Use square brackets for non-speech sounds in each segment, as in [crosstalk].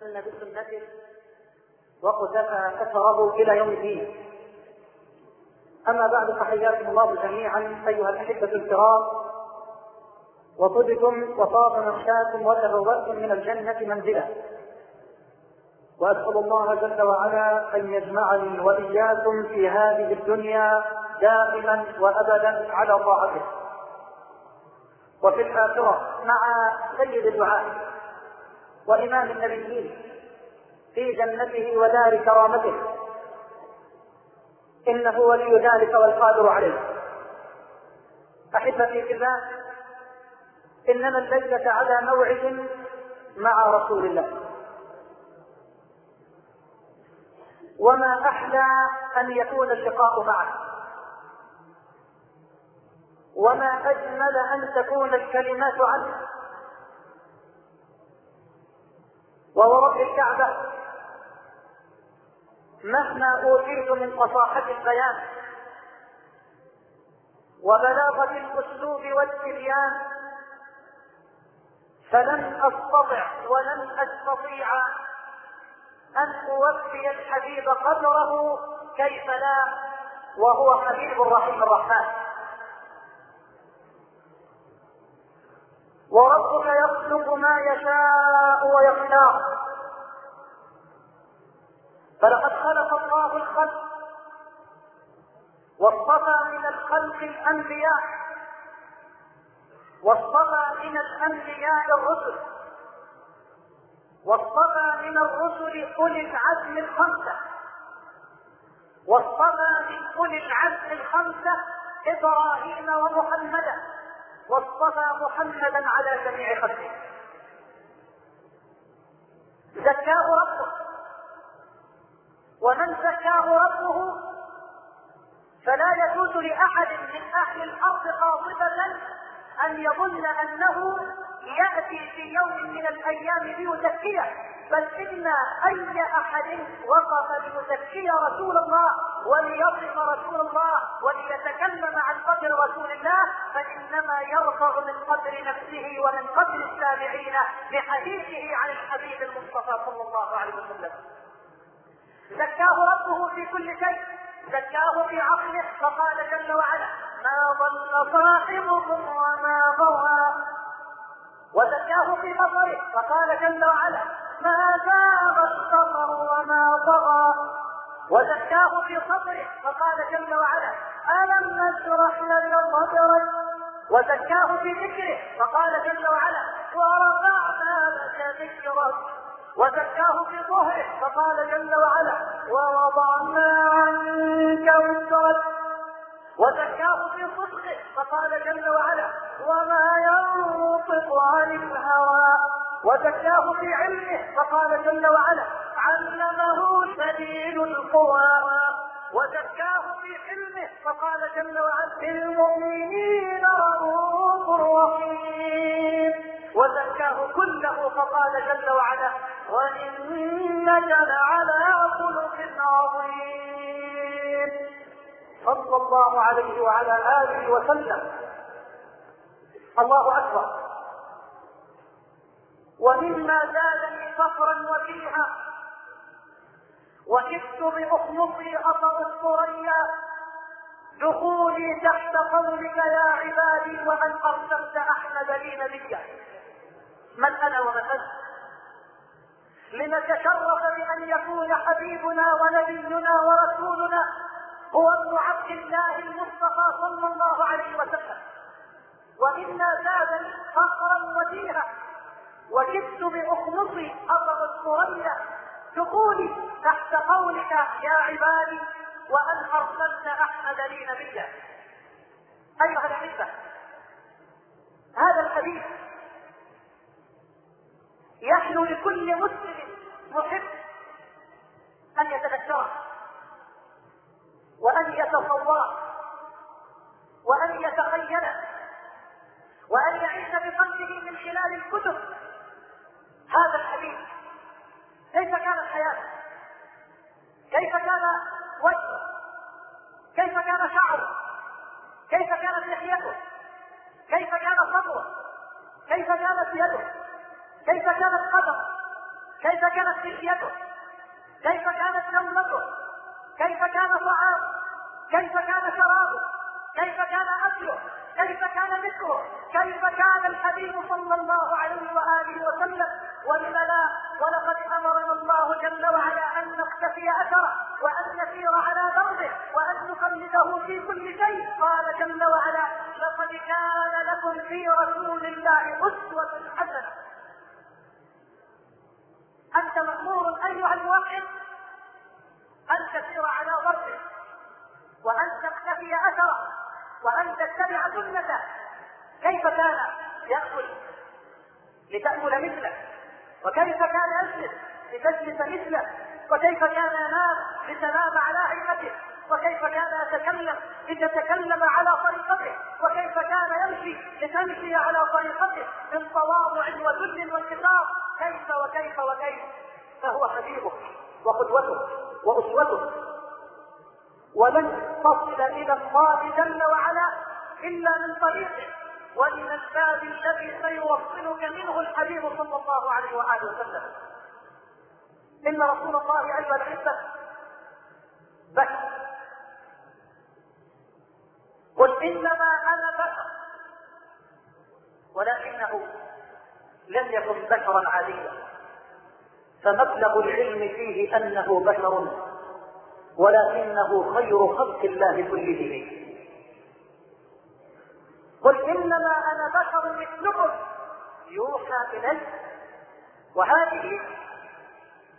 سن بسنته وقتفى اثره إلى يوم الدين. أما بعد فحياكم الله جميعا أيها الأحبة الكرام. وطبتم وطاب مشاكم وتبوأتم من الجنة منزلا وأسأل الله جل وعلا أن يجمعني وإياكم في هذه الدنيا دائما وابدا على طاعته. وفي الآخرة مع سيد الدعاء. وإمام النبيين في جنته ودار كرامته. إنه ولي ذلك والقادر عليه. أحبتي في الله اننا الليلة على موعد مع رسول الله. وما أحلى أن يكون اللقاء معه. وما أجمل أن تكون الكلمات عنه. وورب الكعبة. مهما أوتيت من فصاحه البيان وبلاغه الاسلوب والتبيان فلن أستطع ولن أستطيع أن أوفي الحبيب قدره كيف لا وهو حبيب الرحيم الرحمن. وربك يخلق ما يشاء ويختار. فلقد خلق الله الخلق واصطفى من الخلق الأنبياء واصطفى من الأنبياء الرسل واصطفى من الرسل أولي العزم الخمسة واصطفى من أولي العزم الخمسة إبراهيم ومحمدا واصطفى محمدا على جميع خلقه. زكاه ربه. ومن زكاه ربه فلا يجوز لأحد من أهل الأرض قاطبه أن يظن أنه يأتي في يوم من الأيام ليزكيه بل إن أي أحد وقف ليزكي رسول الله وليصف رسول الله وليتكلم عن قدر رسول الله فإنما يرفع من قدر نفسه ومن قدر السامعين بحديثه عن الحبيب المصطفى صلى الله عليه وسلم. زكاه ربه في كل شيء زكاه في عقله فقال جل وعلا ما ضل صاحبكم وما غوى وزكاه في بصره فقال جل وعلا ما زاغ البصر وما طغى وزكاه في صدره فقال جل وعلا ألم نشرح لك صدرك؟ وزكاه في ذكره فقال جل وعلا ورفعنا لك ذكرك. وزكاه في ظهره فقال جل وعلا ووضعنا عنك وزرك. وزكاه في صدقه فقال جل وعلا وما ينطق عن الهوى. وزكاه في علمه فقال جل وعلا علمه شديد القوى وزكاه في علمه فقال جل وعلا بالمؤمنين رؤوف رحيم. وزكاه كله فقال جل وعلا وإنك لعلى خلق عظيم. صلى الله عليه وعلى آله وسلم. الله أكبر. ومما زادني فخرا وفيها وكدت باخلصي اطر الثريا. دخولي تحت قولك يا عبادي وان أرسلت أحمد لي نبيا. من أنا ومن انت لنتشرف بأن يكون حبيبنا ونبينا ورسولنا هو ابن عبد الله المصطفى صلى الله عليه وسلم. ومما زادني فخرا وفيها وكدت باخلصي اطر الثريا. دخولي تحت قولك يا عبادي وأن ارسلت احمد لي نبيا أيها الأحبة هذا الحديث يحلو لكل مسلم محب أن يتذكره وأن يتصوره وأن يتخيله وأن يعيش بقلبه من خلال الكتب. هذا الحديث كيف كانت حياته كيف كان وجهه كيف كان شعره كيف كانت لحيته كيف كان صدره كيف كانت يده كيف كانت قدمه كيف كانت مشيته كيف كانت نومته كيف كان طعامه كيف كان شرابه كيف كان اكله كيف كان ذكره كيف كان الحبيب صلى الله عليه واله وسلم ولم لا ولقد أمرنا الله جل وعلا أن نختفي أثره وأن نسير على دربه وأن نقلده في كل شيء. قال جل وعلا لقد كان لكم في رسول الله أسوة حسنة. أنت مأمور أيها الموحد أن تسير على ضربه وأن تختفي أثره وأن تتبع سنته. كيف كان يأكل لتأكل مثله؟ وكيف كان يجلس لتجلس مثله؟ وكيف كان ينام لتنام على هيئته وكيف كان يتكلم لتتكلم على طريقته؟ وكيف كان يمشي لتمشي على طريقته؟ من تواضع وذل وانكسار كيف وكيف وكيف؟ فهو حبيبك وقدوتك وأسوتك. ولن تصل إلى الله جل وعلا إلا من طريقه. ومن الباب الذي سيوصلك منه الحبيب صلى الله عليه وآله وسلم. إن رسول الله أيها الأحبة بشر قل إنما أنا بشر ولكنه لم يكن بشرا عاديا. فمبلغ العلم فيه أنه بشر ولكنه خير خلق الله كلهم قل إنما أنا بشر مثلكم. يوحى إلي. وهذه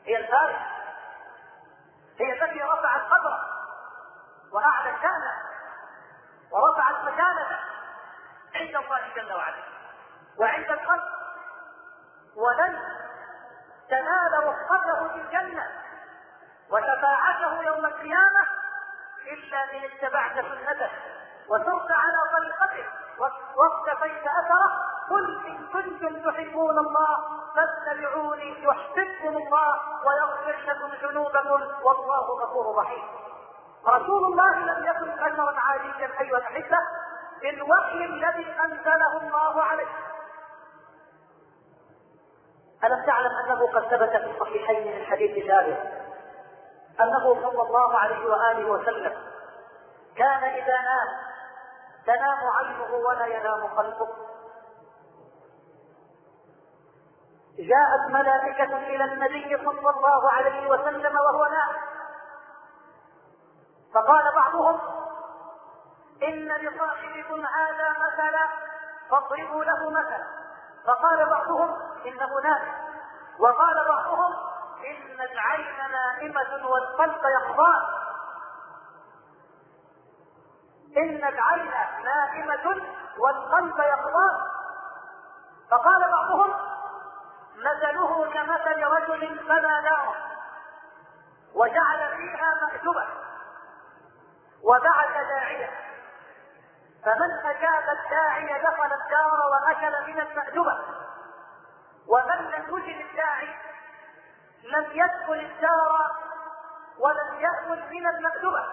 هي الآية. هي التي رفعت قدره وأعلى شأنه ورفعت مكانته عند الله جل وعلا. وعند الخلق. ولن تنال رفقته في الجنة وشفاعته يوم القيامة إلا إن اتبعت سنته وسرت على طريقته. واقتفيت أثرة. قل إن كنتم تحبون الله فاتبعوني يحببكم الله ويغفر لكم ذنوبكم والله غفور رحيم. رسول الله لم يكن بشرا عاديا أيها الأحبة بالوحي الذي أنزله الله عليه. ألم تعلم أنه قد ثبت في الصحيحين من حديث جابر أنه صلى الله عليه وآله وسلم كان إذا نام تنام عينه ولا ينام قلبه جاءت ملائكة إلى النبي صلى الله عليه وسلم وهو نائم. فقال بعضهم إن لصاحبكم هذا مثلا فاضربوا له مثلا. فقال بعضهم إنه نائم. وقال بعضهم إن العين نائمة والقلب يقظان إن العين نائمة والقلب يقظان فقال بعضهم مثله كمثل رجل بنى نارا وجعل فيها مأدبة وبعث داعية. فمن أجاب الداعي دخل الدار وأكل من المأدبة ومن لم يجب الداعي لم يدخل الدار ولم يأكل من المأدبة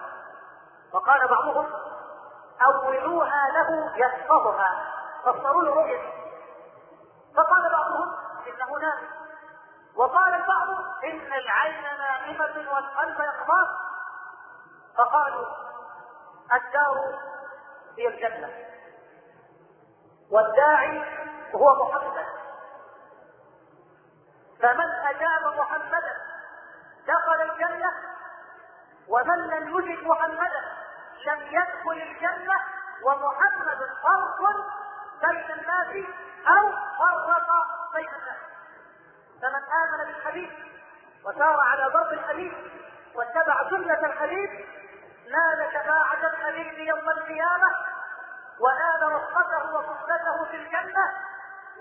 وقال بعضهم أولوها له يحفظها فسروا له رؤيته فقال بعضهم إنه نام وقال البعض إن العين نائمه والقلب يقظان فقالوا الدار هي الجنة. والداعي هو محمد. فمن أجاب محمدا دخل الجنة ومن لم يجب محمدا لم يدخل الجنة ومحمد فرق بين الناس أو فرق بين الناس. فمن آمن بالحبيب وسار على ضرب الحبيب واتبع سنة الحبيب نال شفاعه الحبيب يوم القيامة ونال رفقته وصحبته في الجنة.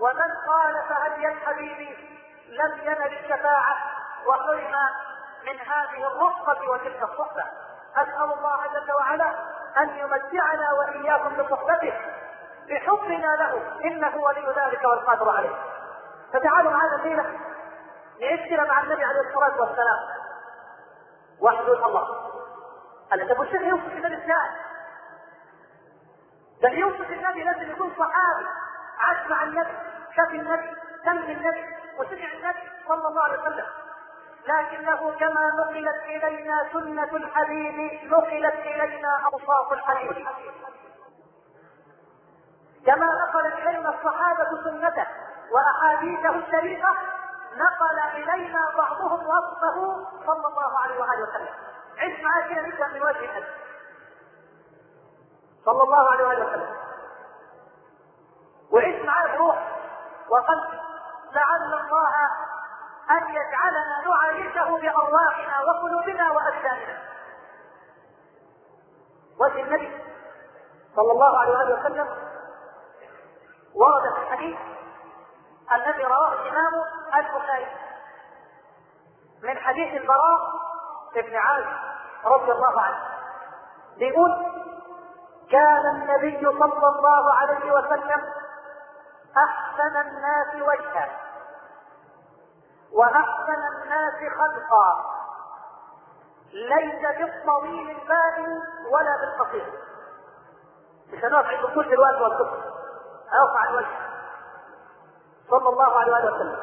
ومن خالف هدي الحبيب لم ينل الشفاعة وحرم من هذه الرفقه وتلك الصحبة. أسأل الله جل وعلا أن يمتعنا وإياكم بصحبته بحبنا له إنه ولي ذلك والقادر عليه. فتعالوا معنا الليلة نعيش مع النبي عليه الصلاة والسلام. وحده الله. هلا طب والشيخ يوصف النبي إزاي؟ ده يوصف النبي لازم يكون صحابي عاش مع النبي شاف النبي سمع النبي وسمع النبي صلى الله عليه وسلم. لكنه كما نقلت إلينا سنة الحبيب نقلت إلينا أوصاف الحبيب كما نقلت إلينا الصحابة سنته وأحاديثه الشريفة نقل إلينا بعضهم وصفه صلى الله عليه وآله وسلم. عش معاه كده نبدا من وجه الحديث. صلى الله عليه وآله وسلم. وعش معاه بروح وقلب لعل الله أن يجعلنا نعايشه بأرواحنا وقلوبنا وأجسادنا. وجه النبي صلى الله عليه وآله وسلم ورد في الحديث الذي رواه الإمام البخاري من حديث البراء بن عازب رضي الله عنه. بيقول كان النبي صلى الله عليه وسلم أحسن الناس وجها وأحسن الناس خلقا. ليس بالطويل البائن ولا بالقصير. مش هنقف عند كل الوقت والقصر. ارفع الوجه. صلى الله عليه وسلم.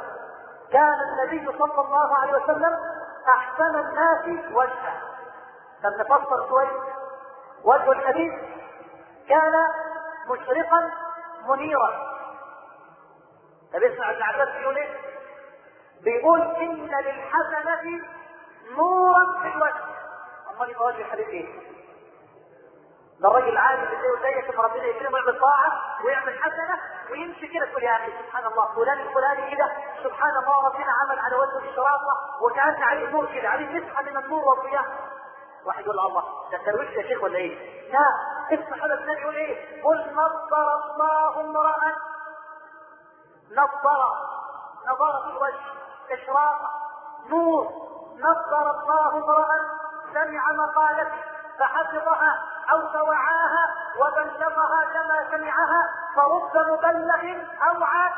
كان النبي صلى الله عليه وسلم أحسن الناس وجها فلنفسر شوي. وجه الحديث كان مشرقا منيرا. طب اسمع ابن عباس بيقول إيه؟ بيقول إن للحسنة نورا في الوجه أمال يبقى وجه الحديث إيه؟ ده الراجل اللي زيه زيك لما ربنا يكرمه يعمل طاعة ويعمل حسنة ويمشي كده تقول يا أخي سبحان الله فلان الفلاني كده سبحان الله ربنا عمل على وجهه الشرافه وكان عليه نور كده عليه مسحه من النور والضياء واحد يقول الله ده ترويج يا شيخ ولا إيه؟ لا اسمع هذا النبي يقول إيه؟ قل نظر الله امرأ نظر نظر في الوجه اشراق نور. نظر الله امرأ سمع مقالته فحفظها أو فوعاها وبلغها كما سمعها فرب مبلغ اوعى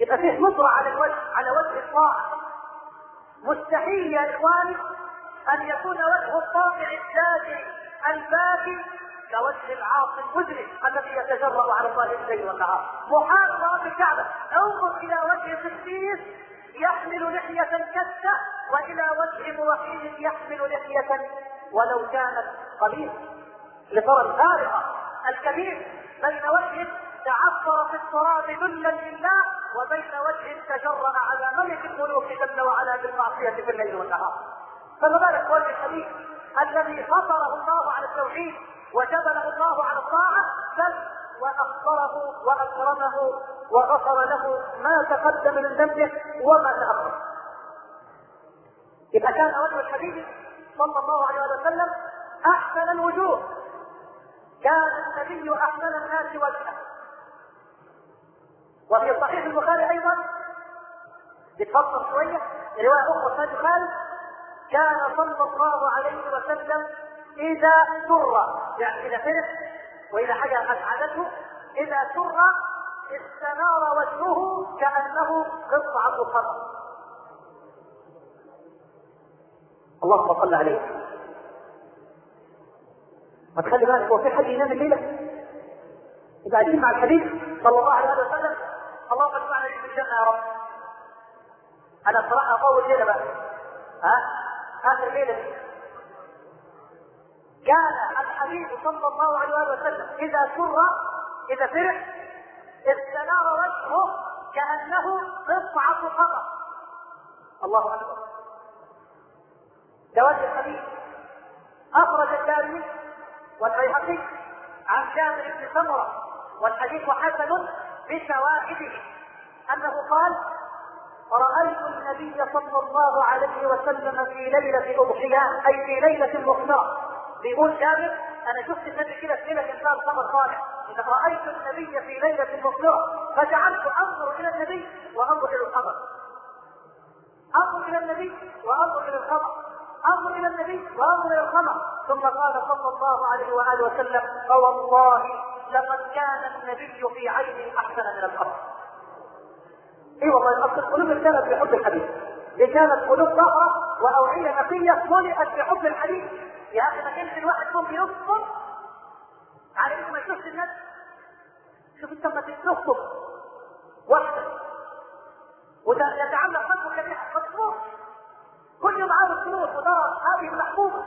يبقى فيه نظرة على الوجه على وجه الطاعة. مستحيل يا إخواني أن يكون وجه الطائع الساجد الباكي كوجه العاصي المجرم الذي يتجرأ على الله الليل والنهار. محال رب الكعبة. انظر إلى وجه قسيس يحمل لحية كسة وإلى وجه موحيد يحمل لحية ولو كانت قبيحة لترى الفارقة الكبير بين وجه تعثر في التراب ذلا لله وبين وجه تجرأ على ملك الملوك جل وعلا بالمعصية في الليل والنهار. فما بالك وجه الحديث الذي فطره الله على التوحيد وجبله الله على الطاعة بل وأخبره وأكرمه وغفر له ما تقدم من ذنبه وما تأخر. إذا كان وجه الحبيب صلى الله عليه وسلم أحسن الوجوه. كان النبي أحسن الناس وجها. وفي صحيح البخاري أيضا بتفصل شوية رواية أخرى في البخاري كان صلى الله عليه وسلم إذا سر يعني إذا فرح وإذا حاجة أسعدته إذا سر استنار وجهه كأنه قطعة قمر اللهم صل عليه ما تخلي بالك هو في حد ينام إذا قاعدين مع الحديث صلى الله عليه وسلم اللهم اجمعنا في الجنة يا رب. أنا بصراحة أطول الليلة بقى. ها؟ آخر ليلة. دي كان الحبيب صلى الله عليه وسلم إذا سر إذا فرح استنار وجهه كأنه قطعة قمر الله أكبر. ده وجه الحديث. أخرج الدارمي والبيهقي عن جابر بن سمرة والحديث حسن بشواهده أنه قال رأيت النبي صلى الله عليه وسلم في ليلة أضحية أي في ليلة مقنعة بيقول جابر أنا شفت النبي كده في ليلة انسان قمر صالح. إذا رأيت النبي في ليلة مظلمه فجعلت أنظر إلى النبي وأنظر إلى القمر أنظر إلى النبي وأنظر إلى القمر أنظر إلى النبي وأنظر إلى القمر ثم قال صلى الله عليه وآله وسلم فوالله لقد كان النبي في عيني أحسن من القمر إي والله أصل القلوب كانت بحب الحديث. دي كانت قلوب طاهره وأوعية نقية ملئت بحب الحديث. يا أخي ما كانش الواحد ممكن يصبر. على إنه ما يشوفش الناس. شوف أنت لما تصبر وحدك وده يتعلق قلبه كبيرة مظلوم كل يوم عاوز فلوس وضرر هذه المحكومة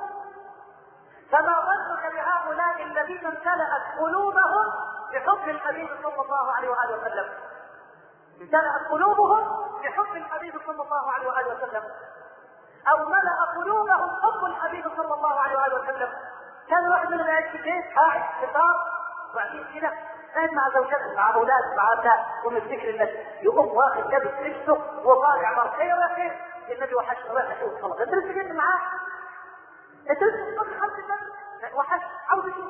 فما ظنك بهؤلاء الذين امتلأت قلوبهم بحب الحبيب صلى الله عليه وآله وسلم. امتلأت قلوبهم بحب الحبيب صلى الله عليه وآله وسلم. أو ملأ قلوبهم حب الحبيب صلى الله عليه وآله وسلم. كان واحد منهم قاعد في البيت قاعد في الدار وبعدين كده قاعد مع زوجته مع أولاد مع ابناء ومن ذكر الناس يقوم واخد لابس لبسه وطالع خير يا خير. النبي وحشنا رايح أشوف خلاص انت لسه معاه؟ انت لسه خمس النبي وحش. عاوز أشوف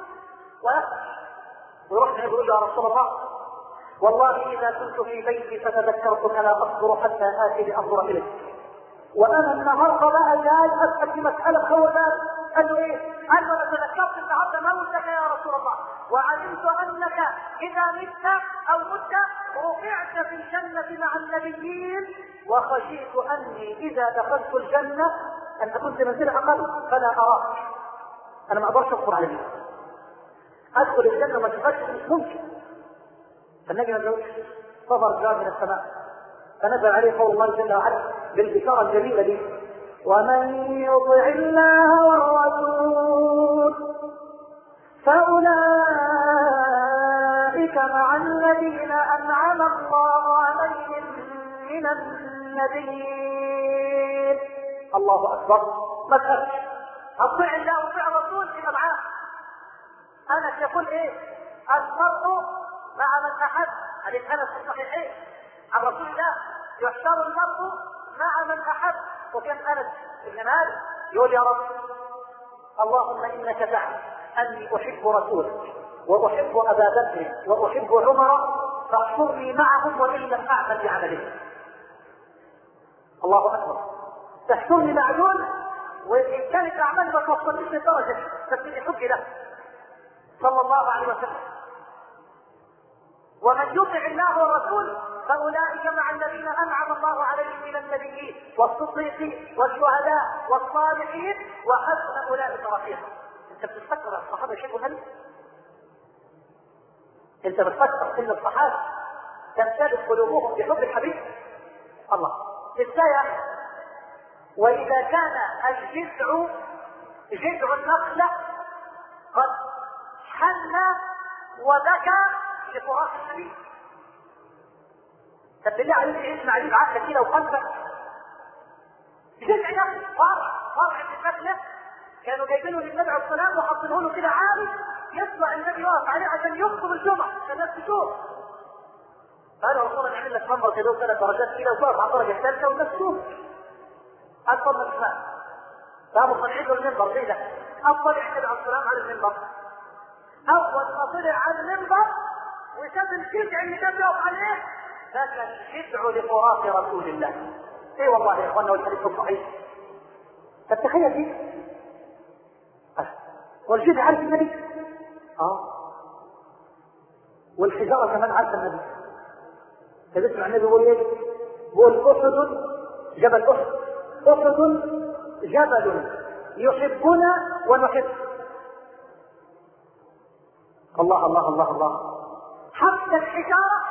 ويروح النبي يقول له يا رسول الله والله إذا كنت في بيتي فتذكرت فلا اصبر حتى آتي لانظر إليك. وأنا النهارده بقى جاي أسأل في مسألة خوفات قال له إيه؟ قال له أنا تذكرت النهارده موتك يا رسول الله. وعلمت أنك إذا مت أو مت رفعت في الجنة مع النبيين. وخشيت أني إذا دخلت الجنة أن كنت منزلها قبل فلا أراك. أنا ما أقدرش اصبر على ذلك أدخل الجنة ما اشوفكش مش ممكن. فالنبي ما جاوبش صبر جاء من السماء. فنزل عليه قول الله جل وعلا بالبشاره الجميلة دي. ومن يطع الله والرسول فأولئك مع الذين أنعم الله عليهم من النبيين. الله أكبر. ما تخافش أطيع الله وأطيع الرسول يبقى معاه أنس يقول إيه؟ المرء مع من أحب. حديث أنس في الصحيحين. عن رسول الله يحشر المرء مع من أحب. وكان أنس بن مالك يقول يا رب اللهم إنك تعلم أني أحب رسولك وأحب أبا بكر وأحب عمر فاحشرني معهم وإن لم أعمل بعملهم الله أكبر. تحشرني مع دول وإن كانت أعمالي ما توصلنيش لدرجة بس إني حب له صلى الله عليه وسلم. ومن يطع الله والرسول فأولئك مع الذين أنعم الله عليهم من النبيين والصديقين والشهداء والصالحين وحسن أولئك رفيقا أنت بتفكر الصحابه يحبوا النبي أنت بتفكر إن الصحابة تمتلئ قلوبهم بحب الحبيب؟ الله. إزاي وإذا كان الجذع جذع النخله قد حن وبكى لفراق النبي. طب بالله عليك اسمع عليه بعقلك كده وقلبك جذع نخل فرع فرع من النخله كانوا جايبينه للنبي عليه السلام وحاطينه له كده عالي يطلع النبي يقف عليه عشان يخطب الجمعة الناس تشوف. قالوا رسول الله نعمل لك منبر كده وثلاث درجات كده وتقف على الدرجه الثالثه والناس تشوف. اكبر من الإسلام. قاموا صالحين له المنبر زي ده؟ اطلع النبي عليه السلام على المنبر. أول ما طلع على المنبر وشاف الجذع اللي كان يقف عليه بكى الجذع لفراق رسول الله. إي والله يا اخوانا والحديث الصحيح طب تخيل دي والجذع عارف النبي؟ آه. والحجارة كمان عارفه النبي. تسمع النبي يقول إيه؟ يقول احد جبل احد احد جبل يحبنا ونحب. الله الله الله الله. حتى الحجارة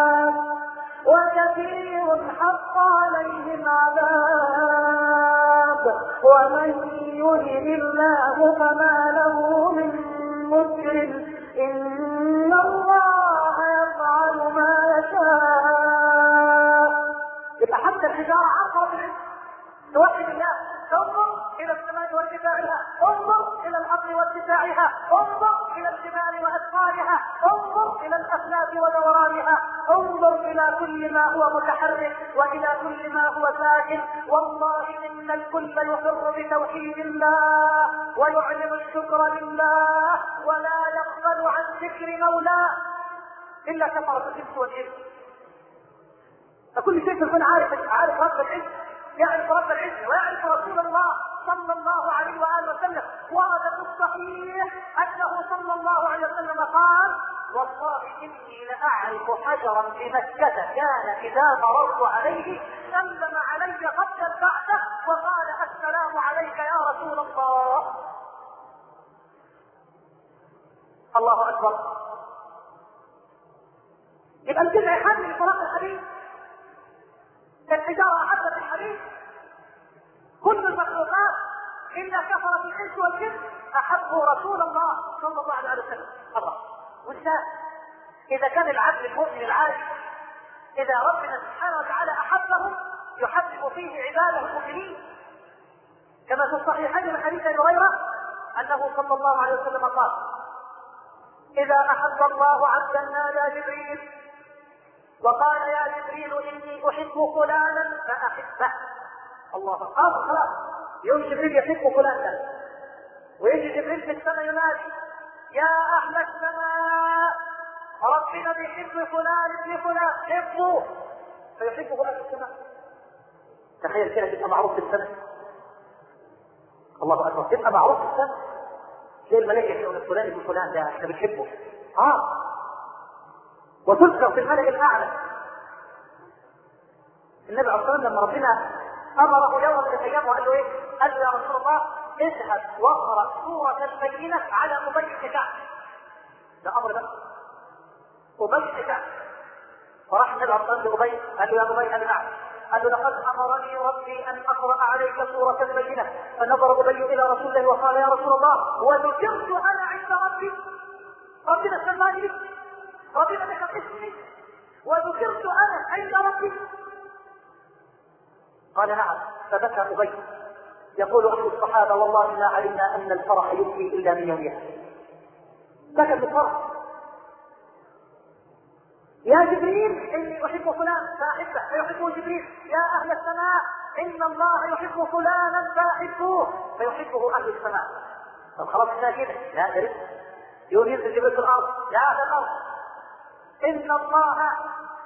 وكثير حق عليه العذاب ومن يهن الله فما له من مكرم إن الله يفعل ما يشاء. يبقى حتى الحجارة بالعلم توحد الله انظر إلى السماء وارتفاعها. انظر إلى الأرض وارتفاعها. انظر إلى الجبال انظر إلى الافلاك ودورانها انظر إلى كل ما هو متحرك وإلى كل ما هو ساكن والله إن الكل يقر بتوحيد الله ويعلن الشكر لله ولا يقبل عن ذكر مولاه إلا كفرة الإنس والجن. فكل شيء يكون عارف عارف رب العزه يعرف رب العزه ويعرف رسول الله. صلى الله عليه وآله وسلم. ورد في الصحيح أنه صلى الله عليه وسلم قال والله إني لأعرف حجرا بمكه كان اذا مررت عليه سلم علي قبل البعثة وقال السلام عليك يا رسول الله. الله أكبر. يبقى الجزء يحمل صلاة الحديث. كالحجاره احبت الحديث. كل المخلوقات إلا كفرت الانس والجن احبوا رسول الله صلى الله عليه وسلم. الله والناس إذا كان العبد المؤمن العادي إذا ربنا سبحانه وتعالى أحبه يحبب فيه عباده المؤمنين. كما في الصحيحين من حديث أبي هريرة أنه صلى الله عليه وسلم قال إذا أحب الله عبدا نادى جبريل وقال يا جبريل إني أحب فلانا فأحبه. الله. اكبر خلاص. يوم جبريل يحب فلان ده. ويجي جبريل في السماء ينادي يا أهل السماء ربنا بيحب فلان ابن فلان حبه. فيحبه أهل السماء. تخيل كده تبقى معروف في السماء. الله أكبر. تبقى معروف في السماء. زي الملائكة يقول فلان ابن فلان ده إحنا بنحبه آه. وتذكر في الملك الأعلى. النبي عليه الصلاة والسلام لما ربنا امره يوم من الأيام وقال له إيه؟ قال له يا رسول الله اذهب واقرأ سورة البينه على أبي كعب ده أمر بس. أبي كعب فراح النبي عليه والسلام لابي قال له يا أبي أنا نعم. قال له لقد أمرني ربي أن أقرأ عليك سورة البينه فنظر أبي إلى رسول الله وقال يا رسول الله وذكرت أنا عند ربي. ربنا سماني ربنا ذكر اسمي وذكرت أنا عند ربي. قال نعم فبكى أبي. يقول احد الصحابة والله ما علمنا أن الفرح يبكي إلا من يومها بكى بالفرح يا جبريل إني أحب فلان فأحبه. فيحبه جبريل. يا أهل السماء إن الله يحب فلانا فأحبوه. فيحبه أهل السماء. طب خلاص كده لا يقول ينزل جبريل في الأرض. يا أهل الأرض. إن الله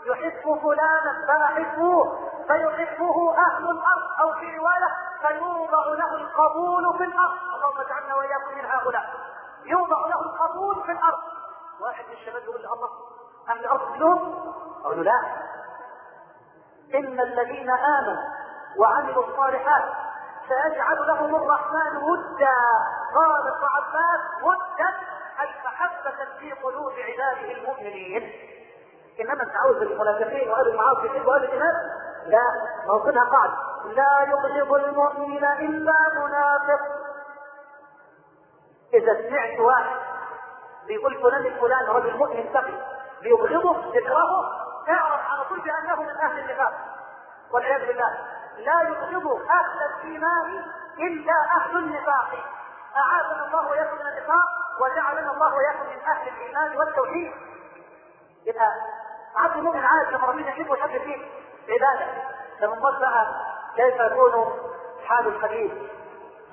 يحب فلانا فأحبوه. فيحبه أهل الأرض أو في رواية فيوضع له القبول في الأرض. اللهم اجعلنا وإياكم من هؤلاء. يوضع له القبول في الأرض. واحد من الشباب يقول له الله أهل الأرض كلهم أقول لا. إن الذين آمنوا وعملوا الصالحات سيجعل لهم الرحمن ودا. قال ابن عباس ودا اي محبه في قلوب عباده المؤمنين. إنما أنت عاوز المنافقين المعاصي يحبوا أهل الايمان لا موقفها قاعدة لا يبغض المؤمن إلا منافق. إذا سمعت واحد بيقول فلان الفلان رجل مؤمن تقي بيبغضه يكرهه اعرف على طول بأنه من أهل النفاق. والعياذ بالله لا يبغض أهل الإيمان إلا أهل النفاق. أعاذنا الله وإياكم من النفاق وجعلنا الله وإياكم من أهل الإيمان والتوحيد. يبقى عبد المؤمن عارف لما ربنا يحب ويحب فيه. عبادة. فمن بقى كيف يكون حال الحبيب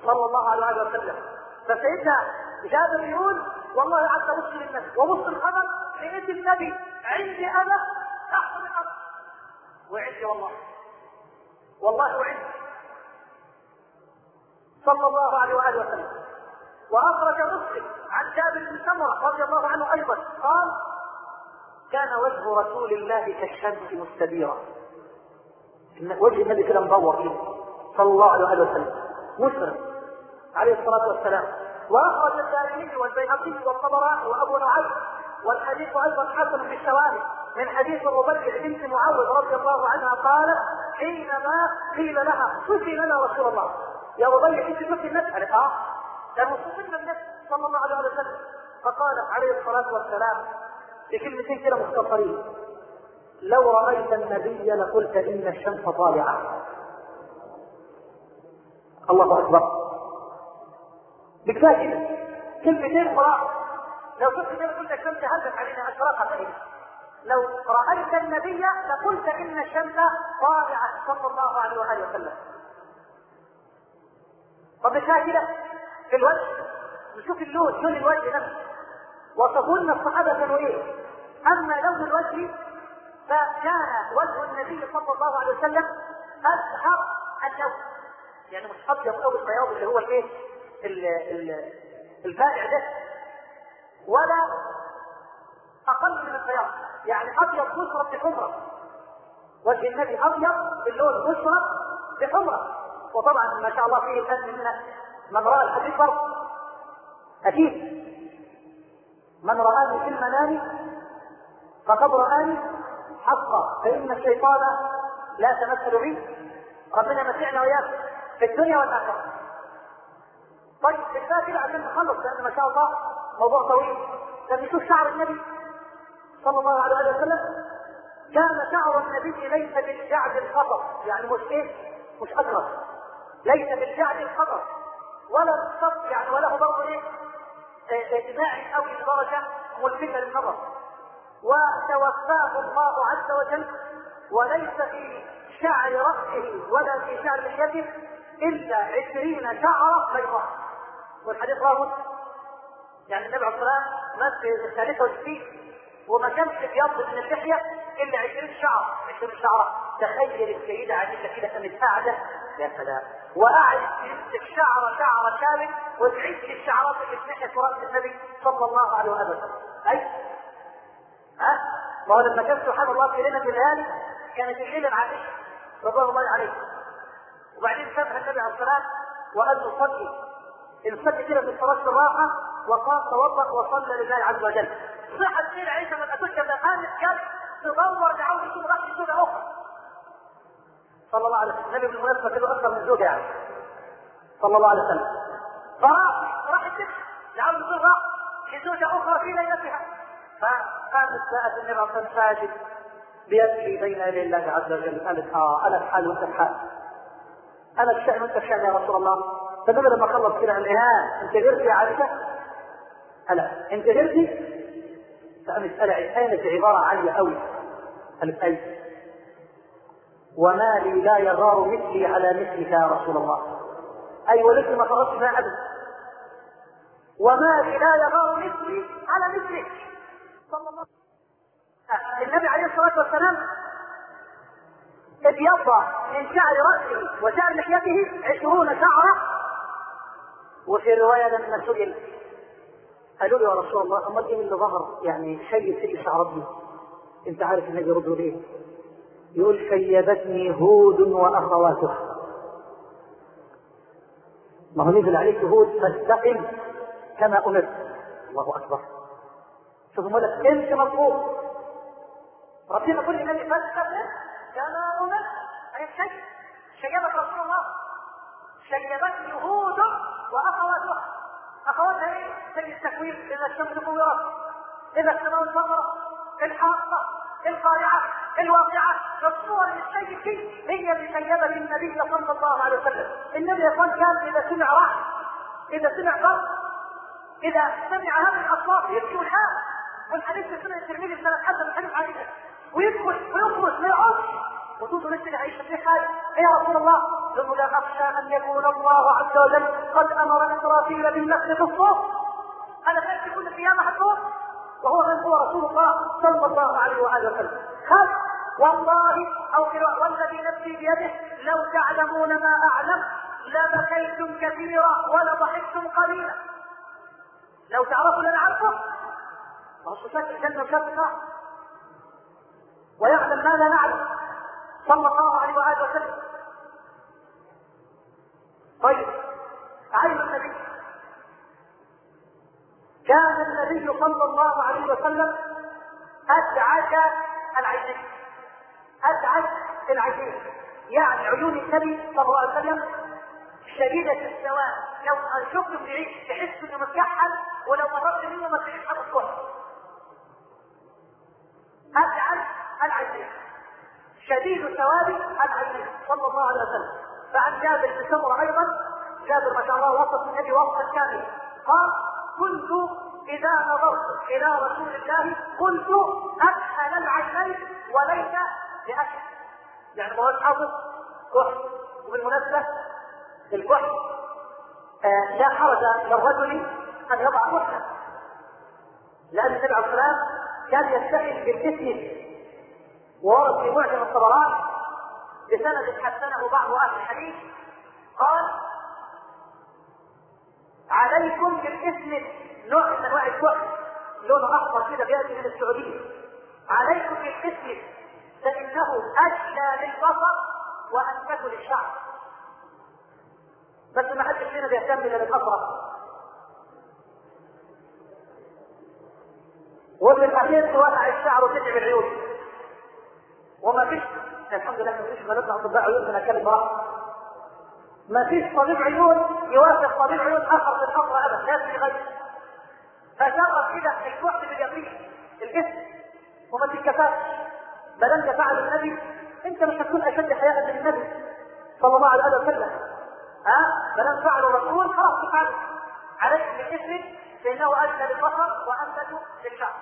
صلى الله عليه وسلم. فسيدنا جابر يقول والله قعدت ابص للنبي وابص الخبر لقيت النبي. عندي أنا تحت الأرض وعندي والله. والله وعندي. صلى الله عليه وآله وسلم. وأخرج مسلم عن جابر بن سمرة رضي الله عنه أيضا. قال كان وجه رسول الله كالشمس مستديرا وجه النبي كده مدور كده صلى الله عليه وسلم. مسلم. عليه الصلاة والسلام. وأخرج الدارمي والبيهقي والطبراني وأبو نعيم والحديث أيضا حسن في الشواهد من حديث الربيع بنت معوذ رضي الله عنها قالت حينما قيل لها صفي لنا رسول الله. يا ربيع إنت الناس قالت آه لما صفنا النبي صلى الله عليه وسلم. فقالت عليه الصلاة والسلام في كلمتين كده مختصرين. لو رأيت النبي لقلت إن الشمس طالعة. الله أكبر. بكفايه كده كلمتين خلاص لو شفت النبي قلت الشمس هزت علينا اشرقت علينا لو رأيت النبي لقلت إن الشمس طالعة. صلى الله عليه وآله وسلم. طب في الوجه. نشوف اللون. لون الوجه نفسه وصفون الصحابة كانوا إيه؟ أما لون الوجه فكان وجه النبي صلى الله عليه وسلم أزهر اللون يعني مش أبيض قوي البياض اللي هو الإيه؟ الفائع ده. ولا أقل من البياض. يعني أبيض بشرة بحمرة. وجه النبي أبيض باللون بشرة بحمرة. وطبعا ما شاء الله فيه الان من من رأى الحديث فرق أكيد. من رآني في المنام فقد رآني حقا فإن الشيطان لا تمثل بي. ربنا متعنا وإياك في الدنيا والآخرة. طيب بالذات كده عشان نخلص لأن ما شاء الله موضوع طويل. لما نشوف شعر النبي صلى الله عليه وسلم كان شعر النبي ليس بالجعد الخطر. يعني مش إيه؟ مش اكرم ليس بالجعد الخطر. ولا الصف يعني وله برضه إيه؟ إجماعي قوي لدرجه ملفتة للنظر. وتوفاه الله عز وجل وليس في شعر رأسه ولا في شعر لحيته إلا عشرين شعرة بيضاء. والحديث رواه يعني النبي عليه الصلاة والسلام مات في الثالثة والستين وما كانش بيض من اللحية إلا عشرين شعرة عشرين شعرة. تخيل السيدة عائشة كده كانت قاعدة. يا سلام. وقعد الشعر شعر كامل وتعيش الشعرات اللي في ناحية النبي صلى الله عليه وسلم أي ها؟ ما هو لما كان سبحان الله في ليلة الليالي كانت الليلة عائشه رضي الله عليه. وبعدين سابها النبي عليه الصلاة وقال له صلي. انصلي كده في صلاه الراحة وقام توضأ وصلى لله عز وجل. صحت سيدة عائشه من أتوك لما قامت كانت تدور لعوده راس زوجه أخرى. صلى الله عليه وسلم. النبي بالمناسبه كده أكثر من زوجة يعني. صلى الله عليه وسلم. فراح راحت تمشي لعوده راس لزوجه أخرى في ليلتها. الله عليه وسلم ساجد بيبكي بين يدي الله عز وجل. قالت آه أنا الحال وأنت الحال؟ أنا الشأن وأنت الشأن يا رسول الله؟ فالنبي لما خلص كده قال ها أنت غيرتي يا عائشة؟ ألا أنت غيرتي؟ فقامت كانت عباره عالية قوي قالت اي وما لي لا يغار مثلي على مثلك يا رسول الله. أي ولكن ما خرجت فيها ابدا وما لي لا يغار مثلي على مثلك. صلى الله عليه النبي عليه الصلاة والسلام ابيض من شعر رأسه وشعر لحيته عشرون شعرة وفي رواية لما سئل قالوا له يا رسول الله امال إيه اللي ظهر؟ يعني شيء في الشعرات دي أنت عارف النبي يرد ليه؟ يقول شيبتني هود واخواتها ما هو نزل عليك هود فاستقم كما أمرت. الله أكبر. شوفوا مالك انت مطلوب. ربنا كل النبي فاستقم كما امرت اي شيء شيبت رسول الله. شيبتني هود واخواتها اخواتها إيه؟ زي التكوين إذا الشمس كورت إذا السماء انفطرت الحاقة القارعة الواقعة. الصور الشيء هي اللي شيبت النبي صلى الله عليه وسلم. النبي صلى الله كان إذا سمع رعد إذا سمع ضرب إذا سمع هذه الأصوات يبكي ويحاول والحديث في سنة الترمذي سنه حسن الحديث عائشه ويدخل ويخرج ما يعودش وتوصل مثل عائشه في حال يا رسول الله لا اخشى أن يكون الله عز وجل قد أمر إسرافيل بالنفخ في الصوت أنا خايف كل قيامة هتموت وهو من هو رسول الله صلى الله عليه وآله وسلم. خاف. والله أو والذي نفسي بيده لو تعلمون ما أعلم لبكيتم كثيرا ولضحكتم قليلا. لو تعرفوا لنا عارفه ما هو وشكل النار ويعلم ما لا نعلم. صلى الله عليه وآله وسلم. طيب عين النبي. كان النبي صلى الله عليه وسلم ادعج العينين ادعج العينين يعني عيون النبي صلى الله عليه وسلم شديدة السواد. لو شفته بعيد تحس إنه متكحل ولو مررت منه ما تلاقيش حاجة ادعج العينين شديد سواد العينين صلى الله عليه وسلم. فعن جابر بن سمرة أيضا جابر ما شاء الله وصف النبي وصفا كاملا. قال كنت إذا نظرت إلى رسول الله قلت اكحل العينين وليس باكل يعني ما هو حافظ كحل. وبالمناسبة الكحل آه لا حرج للرجل أن يضع كحلا لأن النبي عليه كان يستحي بالاسم وورد في معجم الطبراني بسند حسنه بعض أهل الحديث. قال عليكم بالاسم نوع من أنواع الكحل لونه احمر كده بيأتي من السعودية. عليكم بالاسم فإنه اشلى للبصر وانبت للشعر. بس ما حدش فينا بيهتم إلا بالازرق وفي الأخير توقع الشعر وتتعب العيون. وما فيش الحمد لله ما فيش بلدنا أطباء عيون من اتكلم براحه ما فيش طبيب عيون يوافق طبيب عيون آخر في الامر ابدا لازم يغير فجرب كده الوقت باليقين الاسم وما تتكفاش بل أنت فعل النبي أنت مش هتكون أشد حياء من النبي صلى الله عليه وسلم. ها؟ بل أن فعل الرسول خلاص تفعله عليك بالاسم فانه أدنى للبصر وانبت للشعر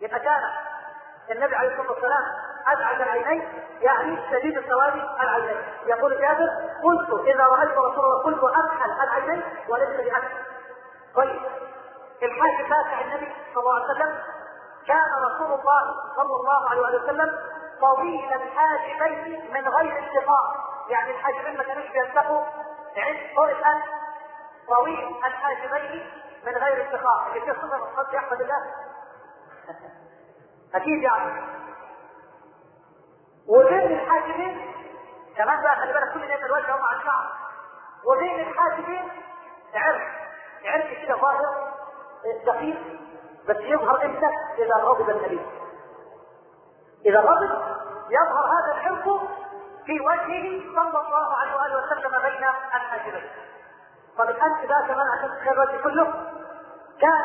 يبقى كان النبي عليه الصلاة والسلام أبعد العينين يعني شديد سواد العينين. يقول جابر قلت إذا رأيت رسول الله قلت اكحل العينين وليس باكحل طيب. الحاج فاتح النبي صلى الله عليه وسلم كان رسول الله صلى الله عليه وسلم طويل الحاجبين من غير انتقاء يعني الحاجبين ما كانوش بيلتقوا عند فوق الانف طويل الحاجبين من غير انتقاء اللي فيه صفه الصدق يحمد الله. [laughs] أكيد يعني. وبين الحاجبين كمان بقى خلي بالك كل ده الوجه هم على الشعر وبين الحاجبين عرق. عرق كده ظاهر دقيق. بس يظهر إمتى؟ إذا غضب النبي. إذا غضب يظهر هذا العرق في وجهه صلى الله عليه وآله وسلم بين الحاجبين الانف ده كمان عشان الوجه كله كان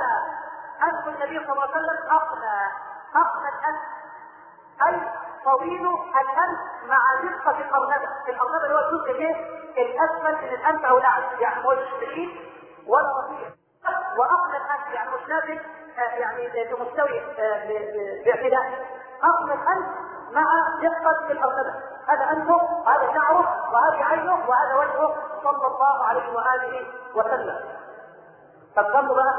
انف النبي صلى الله عليه وسلم اقنى اقنى الانف اي طويل الانف مع دقه الارنبه، الارنبه اللي هو الجزء الايه؟ الأسفل من الانف أو الأعلى، يعني مش بعيد ولا رفيع. واقنى الانف يعني مش نازل يعني بمستوي باعتدال. اقنى الانف مع دقه الارنبه، هذا انفه، هذا شعره، وهذه عينه، وهذا وجهه صلى الله عليه وآله وسلم. فالظن بقى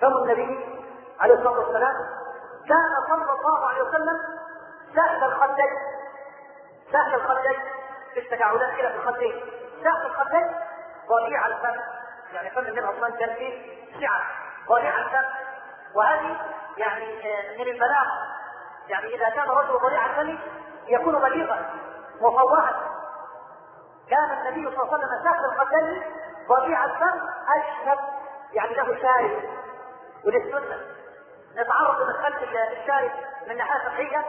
فم النبي عليه الصلاة والسلام كان صلى الله عليه وسلم سهل الخدين سهل الخدين في التجاعلات كده في الخدين. سهل الخدين ضليع الفم يعني فم النبي أصلا كان فيه سعه ضليع الفم وهذه يعني من البلاغة. يعني إذا كان رجل ضليع الفم يكون بليغا مفوها كان النبي صلى الله عليه وسلم سهل الخدين ضليع الفم أشنب. يعني له شارب وللسنة. نتعرض لمسألة الشارب من ناحية صحية.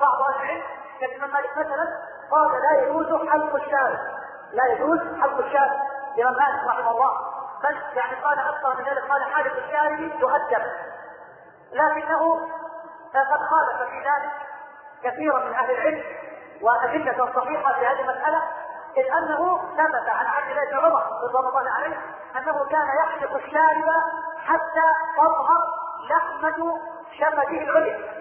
بعض أهل العلم كالإمام مالك مثلا قال لا يجوز حلق الشارب. لا يجوز حلق الشارب. الإمام مالك رحمه الله. بل يعني قال أكثر من ذلك قال حالق الشارب يؤدب. لكنه قد خالف في ذلك كثيرا من أهل العلم وأدلة صحيحة في هذه المسألة إذ أنه ثبت عن عبد الله بن عمر رضوان الله عليه أنه كان يحلق الشارب حتى تظهر لحمة شفته العليا.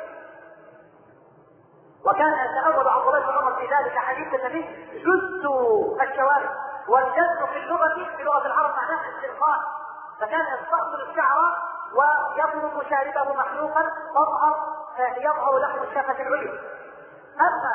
وكان يتأول عبد الله بن عمر في ذلك حديث النبي جز الشوارب والجز في اللغة في لغة العرب معناه استرخاء. فكان يستأصل الشعر ويضرب شاربه محلوقا تظهر يظهر لحم الشفة العليا. أما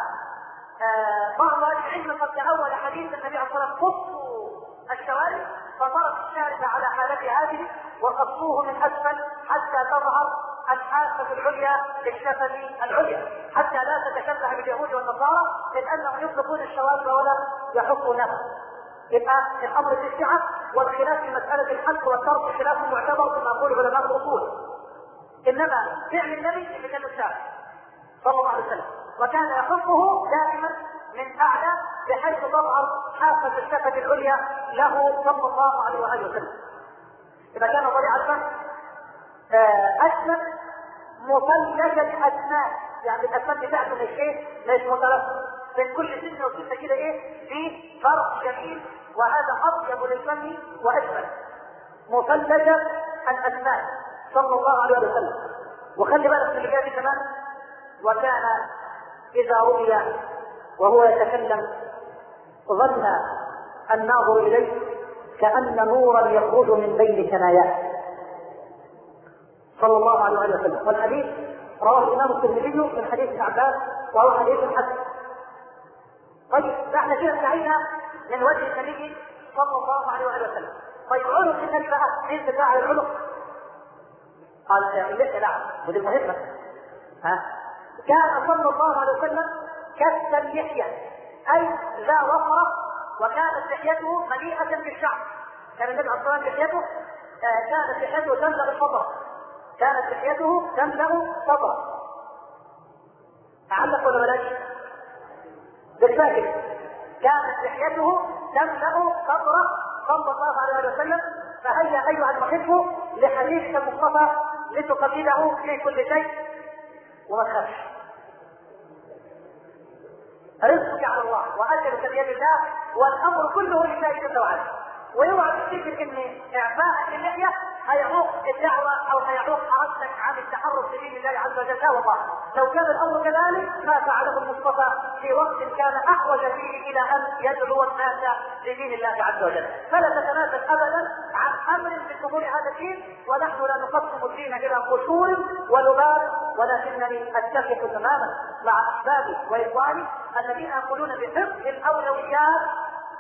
بعض أهل العلم قد تأول حديث النبي عليه الصلاة والسلام قصوا الشوارب فترك الشارب على حالته هذه وقصوه من أسفل حتى تظهر الحافه العليا للشفة العليا حتى لا تتشبه باليهود والنصارى اذ أنهم يطلقون الشوارب ولا يحقونها يبقى الأمر في السعه والخلاف في مسألة الحلق والترك خلاف معتبر كما يقول علماء الاصول إنما فعل النبي كان الشارع صلى الله عليه وسلم. وكان يحفه دائما من أعلى بحيث تظهر حافة الشفة العليا له صلى الله عليه وسلم. إذا كان ضليع الفم اسمن مثلث الاسنان يعني الاسنان بتاعته مش إيه؟ مش مثلث بين كل سنه وسنه كده إيه؟ في فرق جميل. وهذا أطيب للفم وأجمل. مثلث الاسنان صلى الله عليه وسلم. وخلي بالك من اللي جاي كمان. وكان إذا رؤي وهو يتكلم ظن الناظر إليه كأن نورا يخرج من بين ثناياه صلى الله عليه وسلم. والحديث رواه الإمام الترمذي من حديث ابن عباس وهو حديث حسن. طيب إحنا كده انتهينا من وجه النبي صلى الله عليه وسلم. طيب عنق النبي بقى. إيه بتاع العنق؟ قال اللحيه نعم ودي المهمه ها؟ كان صلى الله عليه وسلم كف اللحيه أي ذا وفرة وكانت لحيته مليئة بالشعر. كان النبي عليه الصلاة لحيته آه كانت لحيته تملا الصدر. كانت لحيته تملا صدره أعلق ولا بلاش؟ بالفاكر كانت لحيته تملأ صدره صلى الله عليه وسلم. فهيا أيها المحب لحديث المصطفى لتقلده في كل شيء وما تخافش رزقك على الله واجلك بيد الله والأمر كله لله جل وعلا. ويوعى تفتكر إن إعفاء اللحيه هيعوق الدعوة أو هيعوق ارادتك عن التحرك في دين الله عز وجل. لا والله. لو كان الأمر كذلك ما فعله المصطفى في وقت كان أحوج فيه إلى أن يدعو الناس لدين الله عز وجل. فلا تتنازل ابدا عن أمر من امور هذا الدين ونحن لا نقسم الدين إلى قشور ولباب ولكنني أتفق تماما مع أحبابي وإخواني الذين يقولون بفقه الأولويات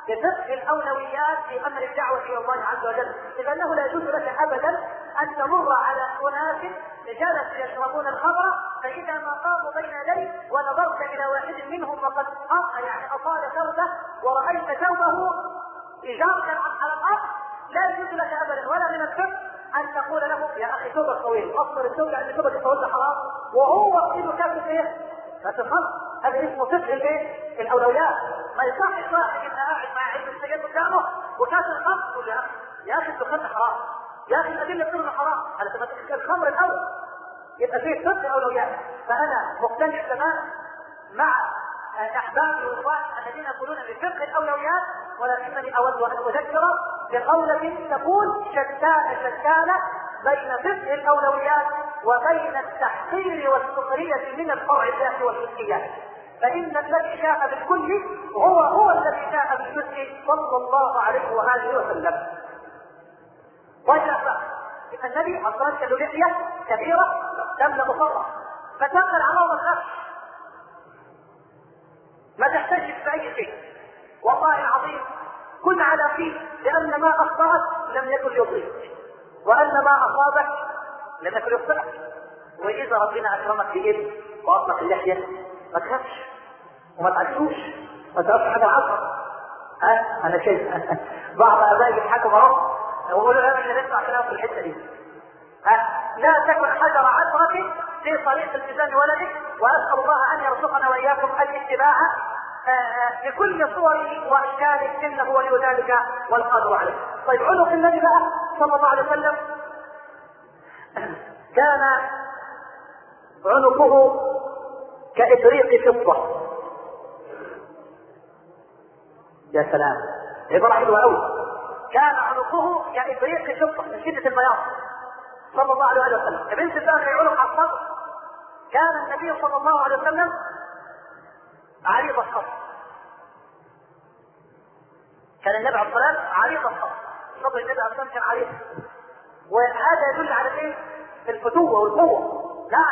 بفقه الأولويات في أمر الدعوة إلى الله عز وجل، اذ انه لا يجوز لك ابدا أن تمر على أناس جلسوا يشربون الخمر فإذا ما قاموا بين يديك ونظرت إلى واحد منهم وقد يعني أطال ثوبه ورأيت ثوبه اجارة على الأرض لا يجوز لك ابدا ولا من الفقه أن تقول له يا أخي ثوبك طويل اصبر الثوب يعني ثوبك الطويل حرام وهو ايده كاسه إيه؟ هذا اسمه فقه الايه؟ الأولويات. ما يصحش واحد يبقى قاعد مع علم السجاير قدامه وكاس الخمر يقول يا أخي يا أخي الدخان حرام. يا أخي الادله بتقول حرام. على سبب الخمر الأول. يبقى فيه فقه اولويات فأنا مقتنع تماما مع احبابي واخواني الذين يقولون بفقه الأولويات ولكنني أود أن أذكر بقولة تقول شتان شتان بين فقه الأولويات وبين التحقير والسخرية من الفرع الذاتي والفقهيات فإن الذي جاء بالكل هو هو الذي جاء بالجزء صلى الله عليه وآله وسلم. وجاء النبي أصلا كان لحية كبيرة صدره فتنقل على الله الخش ما تحتجش في أي شيء. والله العظيم كن على فيه لأن ما أخطأك لم يكن يضيك وأن ما أصابك لم يكن يخطئك. وإذا ربنا أكرمك بإذن وأطلق اللحية. ما تخافش وما تعكسوش ما تعرفش حاجة ها؟ أنا شايف بعض ابائي يضحكوا معاهم ويقولوا لا مش هنسمع كلام في الحتة دي. ها؟ لا تكن حجر عثرة في طريق التزام ولدك وأسأل الله أن يرزقنا وإياكم الاتباع بكل صوره واشكاله إنه ولي ذلك والقادر عليه. طيب عنق النبي بقى صلى الله عليه وسلم. كان عنقه كإبريق فضة. يا سلام. عبارة حلوة أوي. كان عنقه كإبريق فضة من شدة البياض صلى الله عليه وسلم. بنت الثاني عنق على الصدر. كان النبي صلى الله عليه وسلم عريض الصدر. كان النبي عليه الصلاة عريض الصدر. صدر النبي عليه الصلاة كان عريض. وهذا يدل على إيه؟ الفتوة والقوة. لا.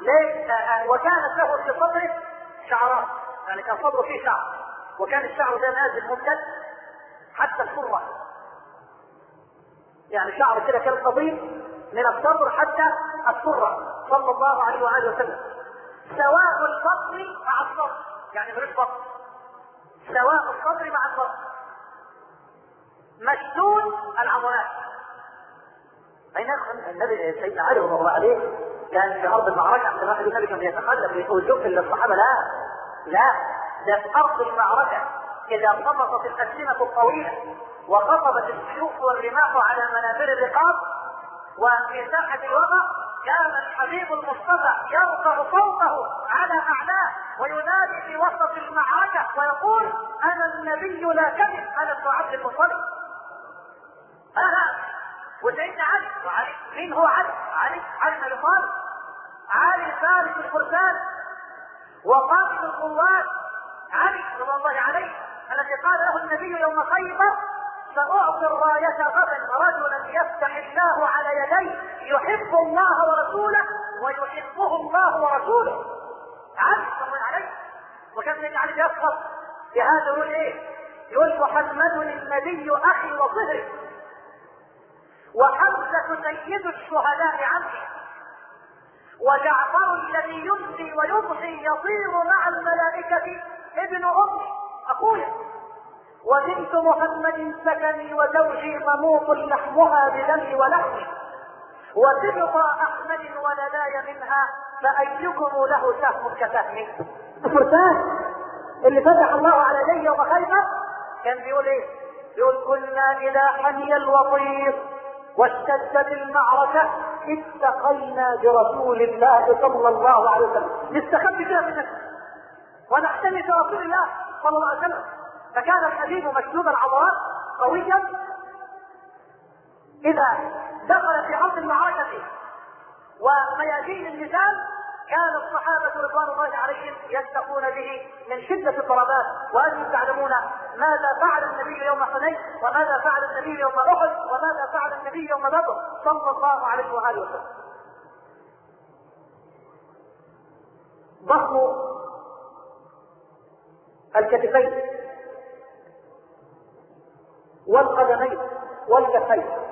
ليه؟ وكانت له في صدره شعرات يعني كان صدره فيه شعر. وكان الشعر ده نازل ممتد حتى السرة يعني شعر كده كان قضيب من الصدر حتى السرة صلى الله عليه وآله وسلم. سواء البطن مع الصدر. يعني ملوش بطن سواء الصدر مع الصدر مشدود العضلات. أين النبي سيدنا علي رضي الله عليه كان في أرض المعركة عند واحد النبي كان يتقلب ويجوب للصحابه لا لا ده في أرض المعركة إذا قبضت الالسنه الطويلة وقصبت السيوف والرماح على منابر الرقاب وفي ساحه الوضع كان الحبيب المصطفى يرفع صوته على أعلاه وينادي في وسط المعركة ويقول أنا النبي لا كذب أنا ابن عبد المطلب انا وسيدنا علي وعلي مين هو علي؟ علي علي بن أبي طالب علي فارس الفرسان وقائد القوات. علي رضي الله عليه الذي قال له النبي يوم خيبر سأعطي الراية غدا رجلا يفتح الله على يديه يحب الله ورسوله ويحبه الله ورسوله. علي رضي الله عليه. وكان سيدنا علي يسقط في هذا يقول إيه؟ يقول محمد النبي أخي وصهري وحمزة سيد الشهداء عمي. وجعفر الذي يمسي ويضحي يطير مع الملائكة ابن أمي. أخويا وبنت محمد سكني وزوجي مموت لحمها بدمي ولحمي. وتبقى أحمد ولداي منها فأيكم له سهم كسهمي. الفرسان اللي فتح الله على يديه يوم خيبر؟ كان بيقول إيه؟ يقول كنا اذا حمي الوطيس واشتدت المعركة اتقينا برسول الله صلى الله عليه وسلم. نستخبي كده من ونحتمي برسول الله صلى الله عليه وسلم. فكان الحبيب مشدود العضلات قويا. إذا دخل في ارض المعركة وميادين النزال كان الصحابة رضوان الله عليهم يستقون به من شدة الضربات وأنتم تعلمون ماذا فعل النبي يوم حنين وماذا فعل النبي يوم أحد وماذا فعل النبي يوم بدر صلى الله عليه وآله وسلم. ضخم الكتفين والقدمين والكفين.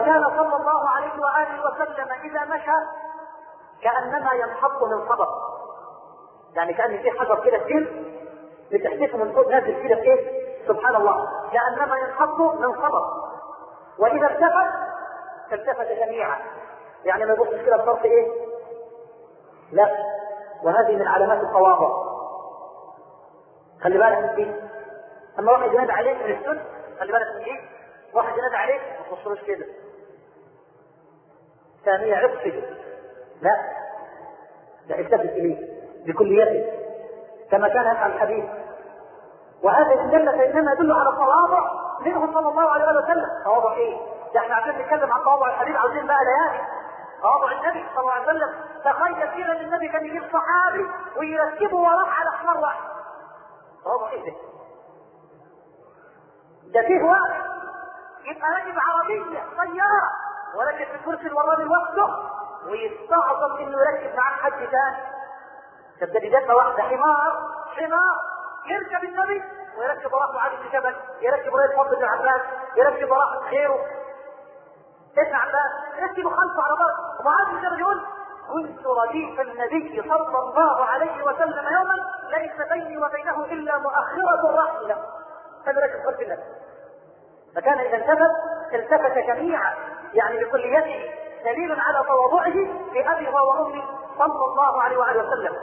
وكان صلى الله عليه وآله وسلم إذا مشى كأنما ينحط من صبر يعني كأن في حجر كده كتير بتحدثه من فوق نازل كده إيه؟ سبحان الله. كأنما ينحط من صبر وإذا التفت التفت جميعا. يعني ما يبصش كده بطرف إيه؟ لا. وهذه من علامات التواضع. خلي بالك من دي. أما واحد ينادى عليك من السن خلي بالك من دي. واحد ينادى عليك ما تبصلوش كده. ثانية عطفه لا. ده التفت إليه بكليته كما كان يفعل الحبيب وهذا الجنة إنما يدل على التواضع منه صلى الله عليه وسلم. تواضع إيه؟ ده إحنا عشان نتكلم عن تواضع الحبيب عاوزين بقى ليالي تواضع النبي صلى الله عليه وسلم. تخيل ان النبي كان يجيب صحابي ويركبه وراه على حمار واحد. تواضع إيه؟ ده؟ ده فيه واحد. يبقى راكب عربية طيارة. ولكن في الكرسي الوراني لوحده ويستعظم إنه يركب معاه حد ثاني طب ده واحدة حمار حمار يركب النبي ويركب وراه معاذ بن جبل يركب وراه فضل بن عباس يركب وراه خيره. ابن عباس يركب خلفه على بعض ومعاذ بن جبل يقول كنت رديف النبي صلى الله عليه وسلم يوما ليس بيني وبينه إلا مؤخرة الرحلة. ركب خلف النبي. فكان إذا التفت التفت جميعا يعني بكليته دليل على تواضعه لأبي وامي صلى الله عليه وآله وسلم.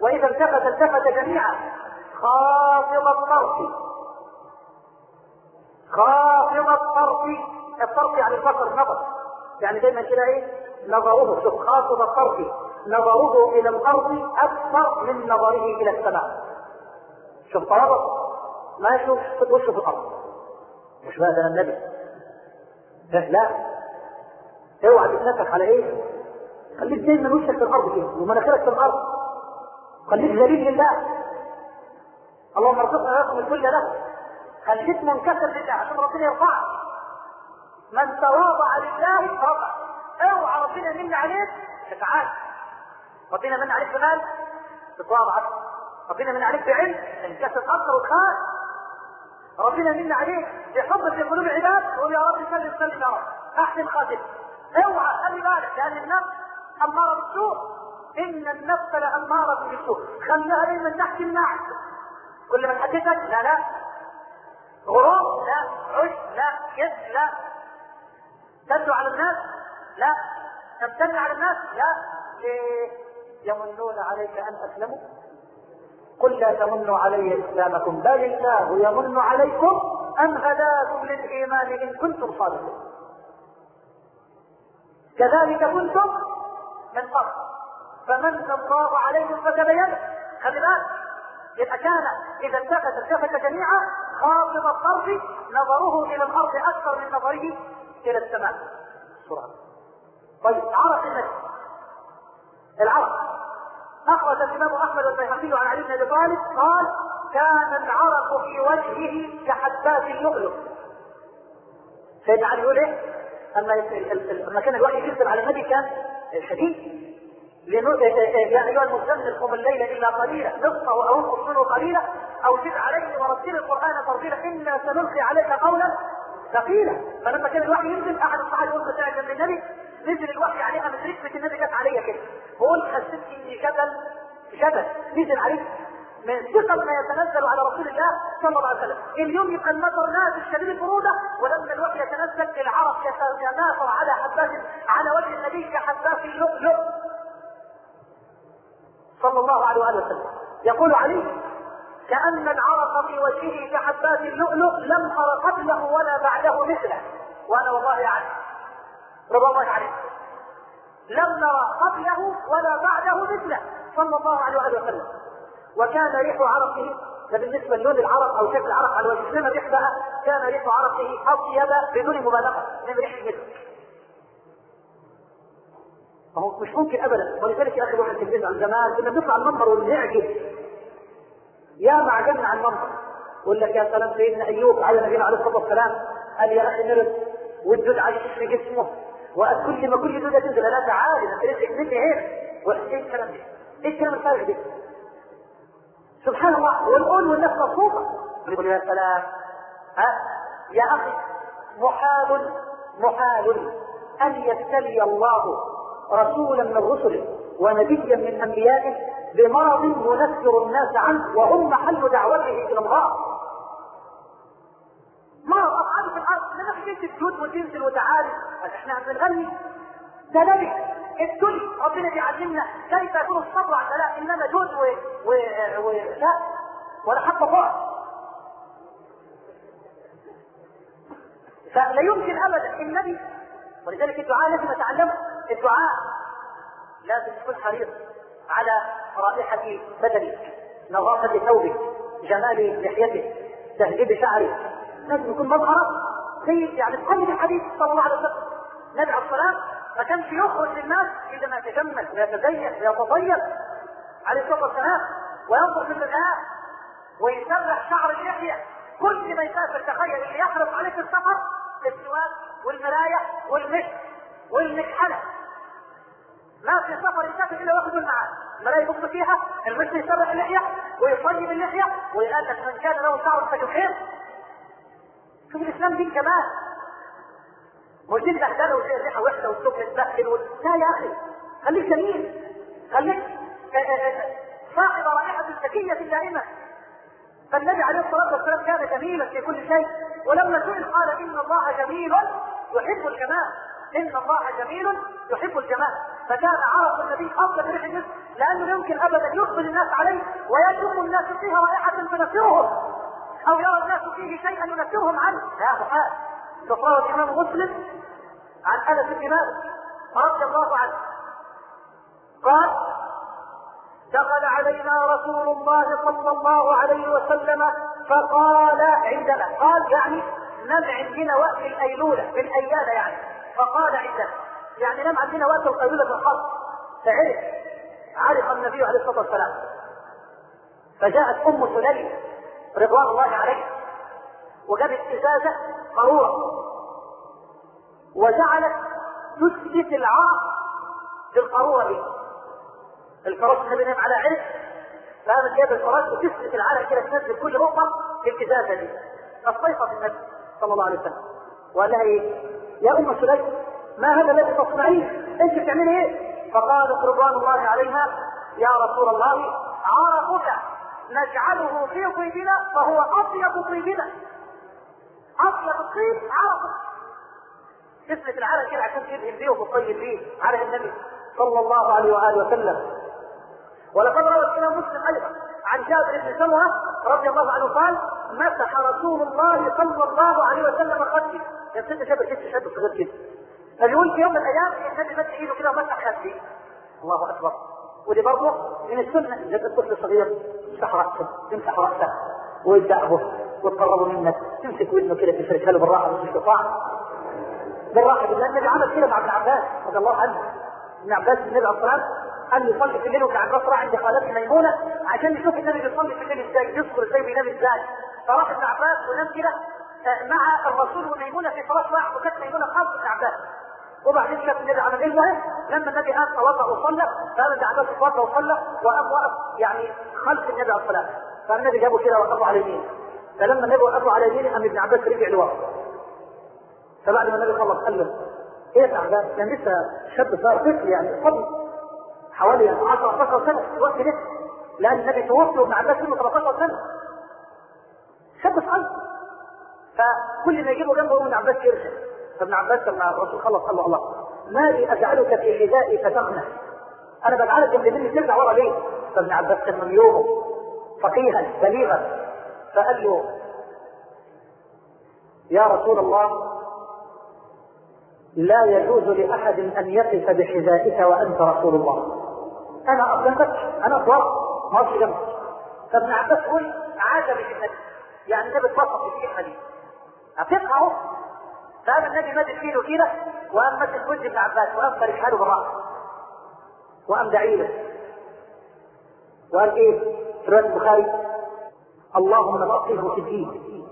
وإذا التفت التفت جميعا. خافض الطرف. خافض الطرف. الطرف يعني البصر النظر يعني دايما كده إيه؟ نظره. شوف خافض الطرف. نظره إلى الأرض أكثر من نظره إلى السماء. شوف تواضع ما يشوف وشه في الأرض. مش ده النبي؟ لا اوعى تتنفخ على إيه؟ خليك دايما وشك في الأرض كده ومناخيرك في الأرض. خليك ذليل لله. اللهم ارزقنا وياكم الكل له خليك منكسر لله عشان ربنا يرفعك. من تواضع لله رفع. اوعى ربنا يمن عليك تتعال. ربنا من عليك بمال؟ تتواضع ربنا من عليك بعلم. تنكسر أكثر وتخاف ربنا من عليك بحب في قلوب العباد تقول يا رب سلم سلم يا رب. أحسن خاتم. اوعى خلي بالك لأن النفس أمارة بالسوء. إن النفس لأمارة بالسوء. خليها دايما تحت النعس كل ما تحدثك لا لا. غرور لا. عش؟ لا. كذب؟ لا. تدعو على الناس؟ لا. تمتن على الناس؟ لا. يمنون عليك أن أسلموا؟ قل لا تمنوا علي إسلامكم بل الله يمن عليكم ان هداكم للإيمان إن كنتم صادقين. كذلك كنتم من قبل فمن الله عليكم فتبين خلي يبقى كان إذا التفت التفت جميعا خاطب الطرف نظره إلى الأرض أكثر من نظره إلى السماء. طيب عرف النبي. العرق أخرج الإمام أحمد البيهقي عن علي بن أبي طالب قال كان العرق في وجهه كحبات اللؤلؤ سيدنا علي يقول إيه؟ أما لما كان الوحي ينزل على النبي كان شديد. يا أيها المزمل قم الليل إلا قليلا نصفه أو أنقص منه قليلا أو زد عليه ورتل القرآن ترتيلا إنا سنلقي عليك قولا ثقيلا. فلما كان الوحي ينزل أحد الصحابة يقول جنب النبي نزل الوحي عليها من ركبة النبي جت عليا كده. بقول حسيت إني جبل جبل. نزل عليك. من ثقل ما يتنزل على رسول الله صلى الله عليه وسلم. اليوم يبقى المطر نازل شديد البروده ولما الوحي يتنزل العرق يتناثر على حبات على وجه النبي كحبات اللؤلؤ. صلى الله عليه وآله وسلم. يقول علي كأن العرق في وجهه كحبات اللؤلؤ لم أر قبله ولا بعده مثله. وأنا والله أعلم. رضا الله عليه. لم نرى قبله ولا بعده مثله صلى الله عليه وآله وسلم. وكان ريح عرقه ده بالنسبة للون العرق أو شكل العرق على الوجه انما الريح بقى كان ريح عرقه أطيب بدون مبالغة من ريح المسك فهو مش ممكن ابدا. ولذلك يا أخي واحد تلفزيون عن زمان كنا بنطلع المنبر ونعجب يا عجبنا على المنبر. يقول لك يا سلام سيدنا أيوب على نبينا عليه الصلاة والسلام قال يا أخي نرد والدود عايش في جسمه. وكل ما كل دوده تنزل لا تعالي انت رزقك مني هنا وايه الكلام ده؟ إيه الكلام الفارغ ده؟ سبحان الله. والقول والناس مبسوطه يقول يا سلام. ها؟ يا أخي محال محال. أن يبتلي الله رسولا من رسله ونبيا من أنبيائه بمرض ينفر الناس عنه وهم محل دعوته إلى الله. مرض اصحابه في الأرض؟ لما في تسجد وتنزل وتعالي إحنا بنغني ده نبي. ابتلي ربنا بيعلمنا كيف يكون الصبر على لا إنما جود و... و... و... لا ولا حتى بعد فلا يمكن ابدا. النبي ولذلك الدعاء لازم نتعلمه الدعاء لازم يكون حريص على رائحة بدنك نظافة ثوبك جمال لحيتك تهذيب شعرك لازم يكون مظهرك زي يعني تقلد الحديث صلى الله عليه وسلم. النبي عليه الصلاة ما كانش يخرج للناس الا ما يتجمل ويتزين ويتطيب عليه الصلاة والسلام وينظر في المرآة ويسرح شعر اللحيه كل ما يسافر تخيل اللي يحرص عليه في السفر السواك والمرايه والمشط والمكحلة. ما في سفر يسافر إلا واخذ معاه المرايه يبص فيها المشط يسرح اللحيه ويطيب اللحيه ويقال لك من كان له شعر فليحيط شوف الإسلام دين كمان مش دي بهدله وزي الريحه وحشه والصبح تبهدل. لا يا أخي خليك جميل. خليك صاحب رائحة زكيه دائمة. فالنبي عليه الصلاة والسلام كان جميلا في كل شيء. ولما سئل قال إن الله جميل يحب الجمال. إن الله جميل يحب الجمال. فكان عرف النبي أفضل ريح لأنه يمكن ابدا يقبل الناس عليه ويشم الناس فيها رائحة تنفرهم أو يرى الناس فيه شيئا ينفرهم عنه. لا محال رواه الإمام مسلم عن أنس بن مالك رضي الله عنه. قال دخل علينا رسول الله صلى الله عليه وسلم فقال عندنا. قال يعني نم عندنا وقت الأيلولة في الاياله يعني. فقال عندنا. يعني نم عندنا وقت الأيلولة في الخط فعرف عرف النبي عليه الصلاة والسلام. فجاءت أم سليم. رضوان الله عليه وجابت إزازة قاروره وجعلت تثبت العار في القاروره دي الفراش النبي نام على عرق فقامت جاب الفراش وتثبت العرق كده تنزل كل نقطة في الإزازة دي فاستيقظ النبي صلى الله عليه وسلم وقال لها إيه؟ يا أم سليم ما هذا الذي تصنعيه؟ أنت بتعملي إيه؟ فقالت رضوان الله عليها يا رسول الله عرقك نجعله في طيبنا فهو أطيب طيبنا. أطيب الطيب عرقك تثبت العرق كده عشان تدهن بيه وتطيب بيه عرق النبي صلى الله عليه وآله وسلم. ولقد روى الامام مسلم أيضا عن جابر بن سمره رضي الله عنه قال مسح رسول الله صلى الله عليه وسلم خدي يا سيدنا جابر كيف شد صغير كده فبيقول في يوم من الأيام النبي مد إيده كده ومسح خدي الله أكبر. ودي برضه من السنة اذا الطفل صغير تمسح رأسه تمسح رأسه ويدعه وتقربوا منك تمسك ودنه كده تفرشها له بالراحة بالاستطاع بالراحة؟ بالله النبي عمل كده مع ابن عباس رضي الله عنه. ابن عباس النبي عليه الصلاه قال يصلي في الليل وابن عباس راح عند خالته ميمونة عشان يشوف النبي بيصلي في الليل إزاي يذكر إزاي بينام إزاي. فراح ابن عباس ونام كده مع الرسول وميمونة في صلاة واحد وكانت ميمونة خالص ابن عباس. وبعدين شاف النبي عمل إيه المهم لما النبي قام توضأ وصلى فقام ابن عباس توضأ وصلى وقام وقف يعني خلف النبي عليه الصلاة فالنبي جابه كده وقفه على يمينه. فلما النبي وقفه على يمينه قام ابن عباس رجع لورا. فبعد ما النبي خلص قال له إيه يا تعبان كان لسه شاب صغير طفل يعني صبي حوالي 10 15 سنة في الوقت ده لأن النبي توفي وابن عباس سنه 13 سنة. شاب صغير. فكل ما يجيبه جنبه ابن عباس يرجع فابن عباس لما الرسول خلص قال له الله ما لي أجعلك في حذائي فتغنى؟ أنا بجعلك جنب مني ترجع ورا ليه؟ فابن عباس كان من يومه فقيها بليغا فقال له يا رسول الله لا يجوز لأحد أن يقف بحذائك وأنت رسول الله. أنا أقدمك أنا أطلع ما أرش جنبك فابن عباس يقول عجب النبي يعني النبي اتبسط في الكلمة دي فقام النبي مد ايده كده وقام مد وجه ابن عباس وقام فرشها له بالرأس. وقام داعي له وقال إيه؟ في رواية البخاري اللهم فقهه في الدين.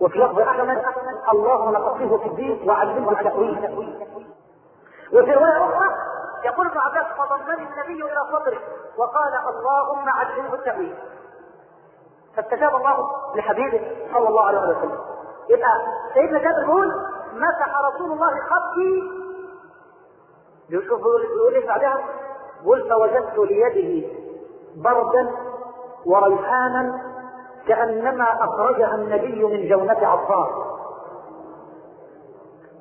وفي لفظ أحمد اللهم فقهه في الدين وعلمه التأويل. وفي رواية أخرى يقول ابن عباس فضمني النبي إلى صدره وقال اللهم علمه التأويل. فاستجاب الله لحبيبه صلى الله عليه وسلم. يبقى سيدنا جابر يقول مسح رسول الله خطي. يشوف يقول إيش بعدها قل فوجدت ليده بردا وريحانا كأنما أخرجها النبي من جونة عطار.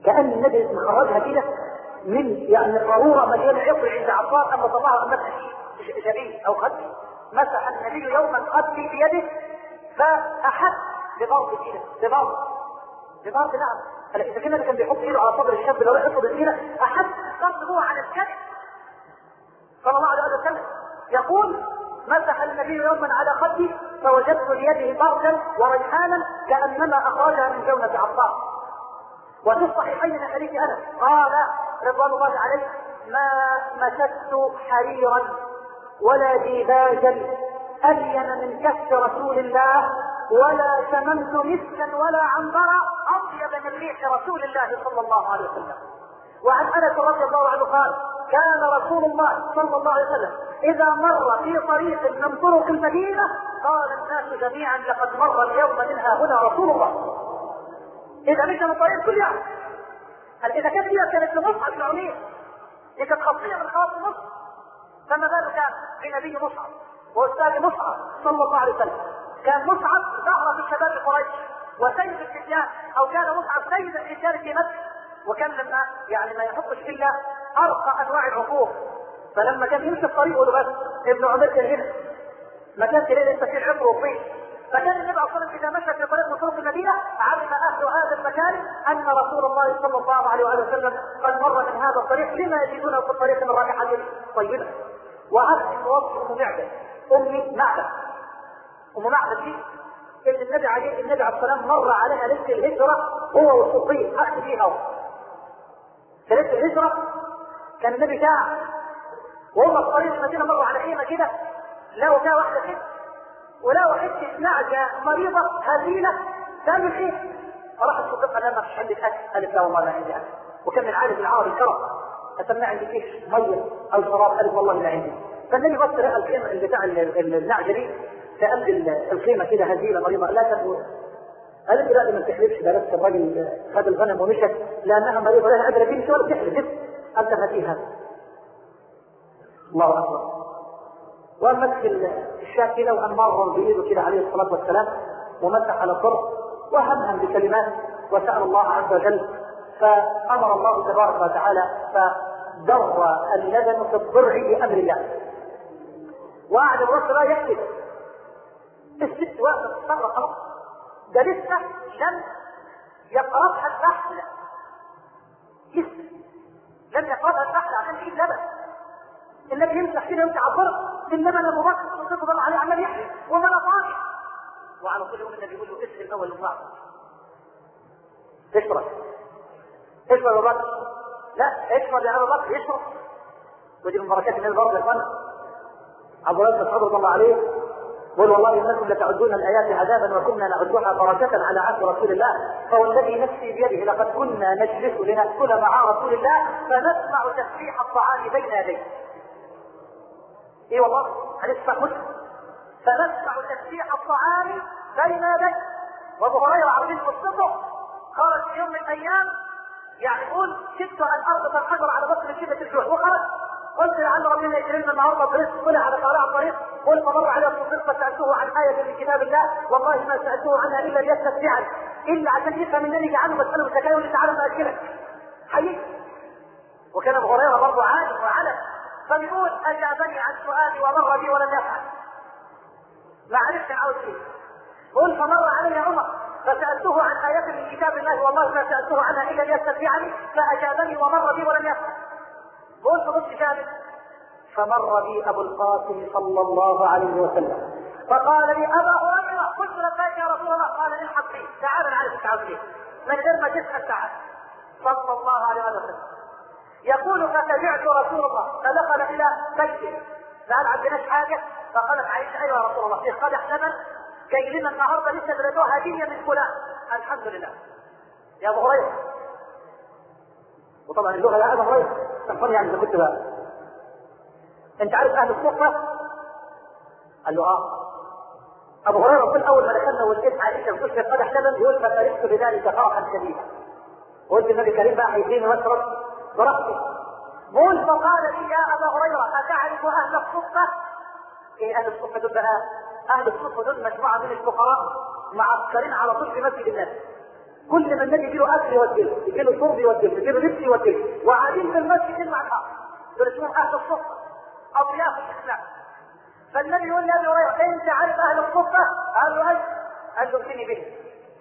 كأن النبي مخرجها كده من يعني قارورة مليانة عطر عند عطار أما طلعها مسح شبيه أو خد. مسح النبي يوما خدي بيده فأحس ببرد كده ببرد. ببرد نعم إذا كان كان بيحط إيده على صدر الشاب لو يحطه بالإيدة احس هو على الكتف صلى الله عليه وسلم. يقول مسح النبي يوما على خدي فوجدت بيده بردا وريحانا كأنما أخرجها من جونه عطار وفي الصحيحين من حديث أنس قال رضوان الله عليه ما مسست حريرا ولا ديباجا ألين من كف رسول الله ولا شممت مسكا ولا عنبرا أطيب من ريح رسول الله صلى الله عليه وسلم. وعن أنس رضي الله عنه قال كان رسول الله صلى الله عليه وسلم إذا مر في طريق من طرق المدينة قال الناس جميعا لقد مر اليوم منها هنا رسول الله. إذا مشى من طريق كل يوم. إذا كانت هي كانت لمصعب بن عمير دي كانت خاصيه من خواص مصر فما بالك بنبي مصعب وأستاذ مصعب صلى الله عليه وسلم؟ كان مصعب ظهر في شباب قريش وسيد الفتيان أو كان مصعب سيد الرجال في مكة. وكان لما يعني ما يحطش الا أرقى أنواع العقوق. فلما كان يمشي الطريق يقول بس ابن عمر كان هنا ما كانش لسه في عمر وطين. فكان النبي عليه الصلاه إذا مشى في طريق من طرق المدينة علم أهل هذا المكان أن رسول الله صلى الله عليه وآله وسلم قد مر من هذا الطريق. لما يجدون في الطريق من رائحه طيبة. وهذا وصف ام معبد ام معبد دي اللي النبي عليه النبي عليه السلام مر عليها ليلة الهجرة هو والصديق أخذ فيها في ليلة الهجرة كان النبي ساعه وهم في طريق المدينة مروا على خيمه كده لقوا فيها واحدة ست ولقوا حتة نعجه مريضة هزيلة تعمل إيه؟ فراح الصديق قال لها ما فيش عندك اكل قالت لا والله ما عندي أكل. وكان من عارف العرب الكرم قالت ما عندك إيش مية أو شراب قالت والله ما عندي. فالنبي بص لقى الخيمه اللي بتاع النعجة دي قلب الخيمة كده هزيله مريضه لا تبقى قالت لا ما تحلفش ده بس الراجل خد الغنم ومشت لانها مريضه لها قادره تمشي ولا تحلف قالت هاتيها الله أكبر. وقام مسك الشاة كده بايده كده عليه الصلاة والسلام ومسح على الضرب وهمهم بكلمات وسأل الله عز وجل فأمر الله تبارك وتعالى فدر اللبن في الضرع بأمر الله. وقعد الرسول لا يكتب الست واقفه تتصرف خلاص. ده لسه لم يقربها الفحل لسه لم يقربها الفحل عشان تجيب لبن. النبي يمسح كده يمسح على الضرب اللبن أبو بكر الصديق ضل عليه عمال يحلي وما نطاش وعلى طول يوم النبي يقول له اسأل الأول المعصر اشرب. اشرب يا بكر. لا اشرب يا أبو بكر اشرب. ودي من بركات النبي برضه يا أخوانا. عبد الله بن مسعود رضي الله عليه. قل والله انكم لتعدون الآيات عذابا وكنا نعدها بركة على عهد رسول الله. فوالذي نفسي بيده لقد كنا نجلس لنأكل مع رسول الله فنسمع تسبيح الطعام بين يديه. إي والله حديث مسلم فنسمع تسبيح الطعام بين يديه. وأبو هريرة عظيم قصته خرج في يوم من الأيام يقول شدت أن أربط الحجر على بطن شدة الجوع. وخرج قلت لعل ربنا يكرمنا النهارده برزق طلع على طالع الطريق. قل فمر على الصديق فسالته عن آية من كتاب الله والله ما سألته عنها إلا ليستمتعني إلا عشان يفهم مني جعله بساله الزكاه لي تعالى ما اكلك حقيقي. وكان أبو هريرة برضه عالم وعلم فبيقول أجابني عن سؤالي ومر بي ولم يفعل. ما عرفت عاوز إيه. قل فمر علي عمر فسألته عن آيات من كتاب الله والله ما سألته عنها إلا ليستمتعني فأجابني ومر بي ولم يفعل. قول فبص جابر فمر بي أبو القاسم صلى الله عليه وسلم. فقال لي أبا هريرة قلت لبيك يا رسول الله. قال الحق بي تعال أنا عارف من غير ما تسأل تعال. صلى الله عليه وسلم. يقول فتبعت رسول الله. فدخل إلى بيته قال عندناش حاجة؟ فقالت عائشه أيوه يا رسول الله. في قدح لبن جاي لنا النهارده لسه بلدوها هدية من فلان. الحمد لله. يا أبو هريرة. وطبعا اللغة يا أبو هريرة. تنفر يعني إذا كنت بقى. انت عارف أهل الصفه قال له آه. أبو هريرة يقول اول ما دخلنا ولقيت عائشه بتقول قدح لبن يقول ففرحت بذلك فرحا شديدا. قلت النبي الكريم بقى هيديني واشرب براحتي قول فقال لي يا أبا هريرة أتعرف أهل الصفه؟ إيه أهل الصفه دول بقى؟ أهل الصفه دول مجموعة من الفقراء معسكرين على طول في مسجد النبي. كل ما النبي يجي له أكل يوديه يجي له شرب يوديه يجي له لبس يوديه. وقاعدين في المسجد مع الحق. دول اسمهم أهل الصفه اضياف الاسلام فالنبي يقول لابي هريرة انت عارف أهل الصفه؟ قال له اي قال له به.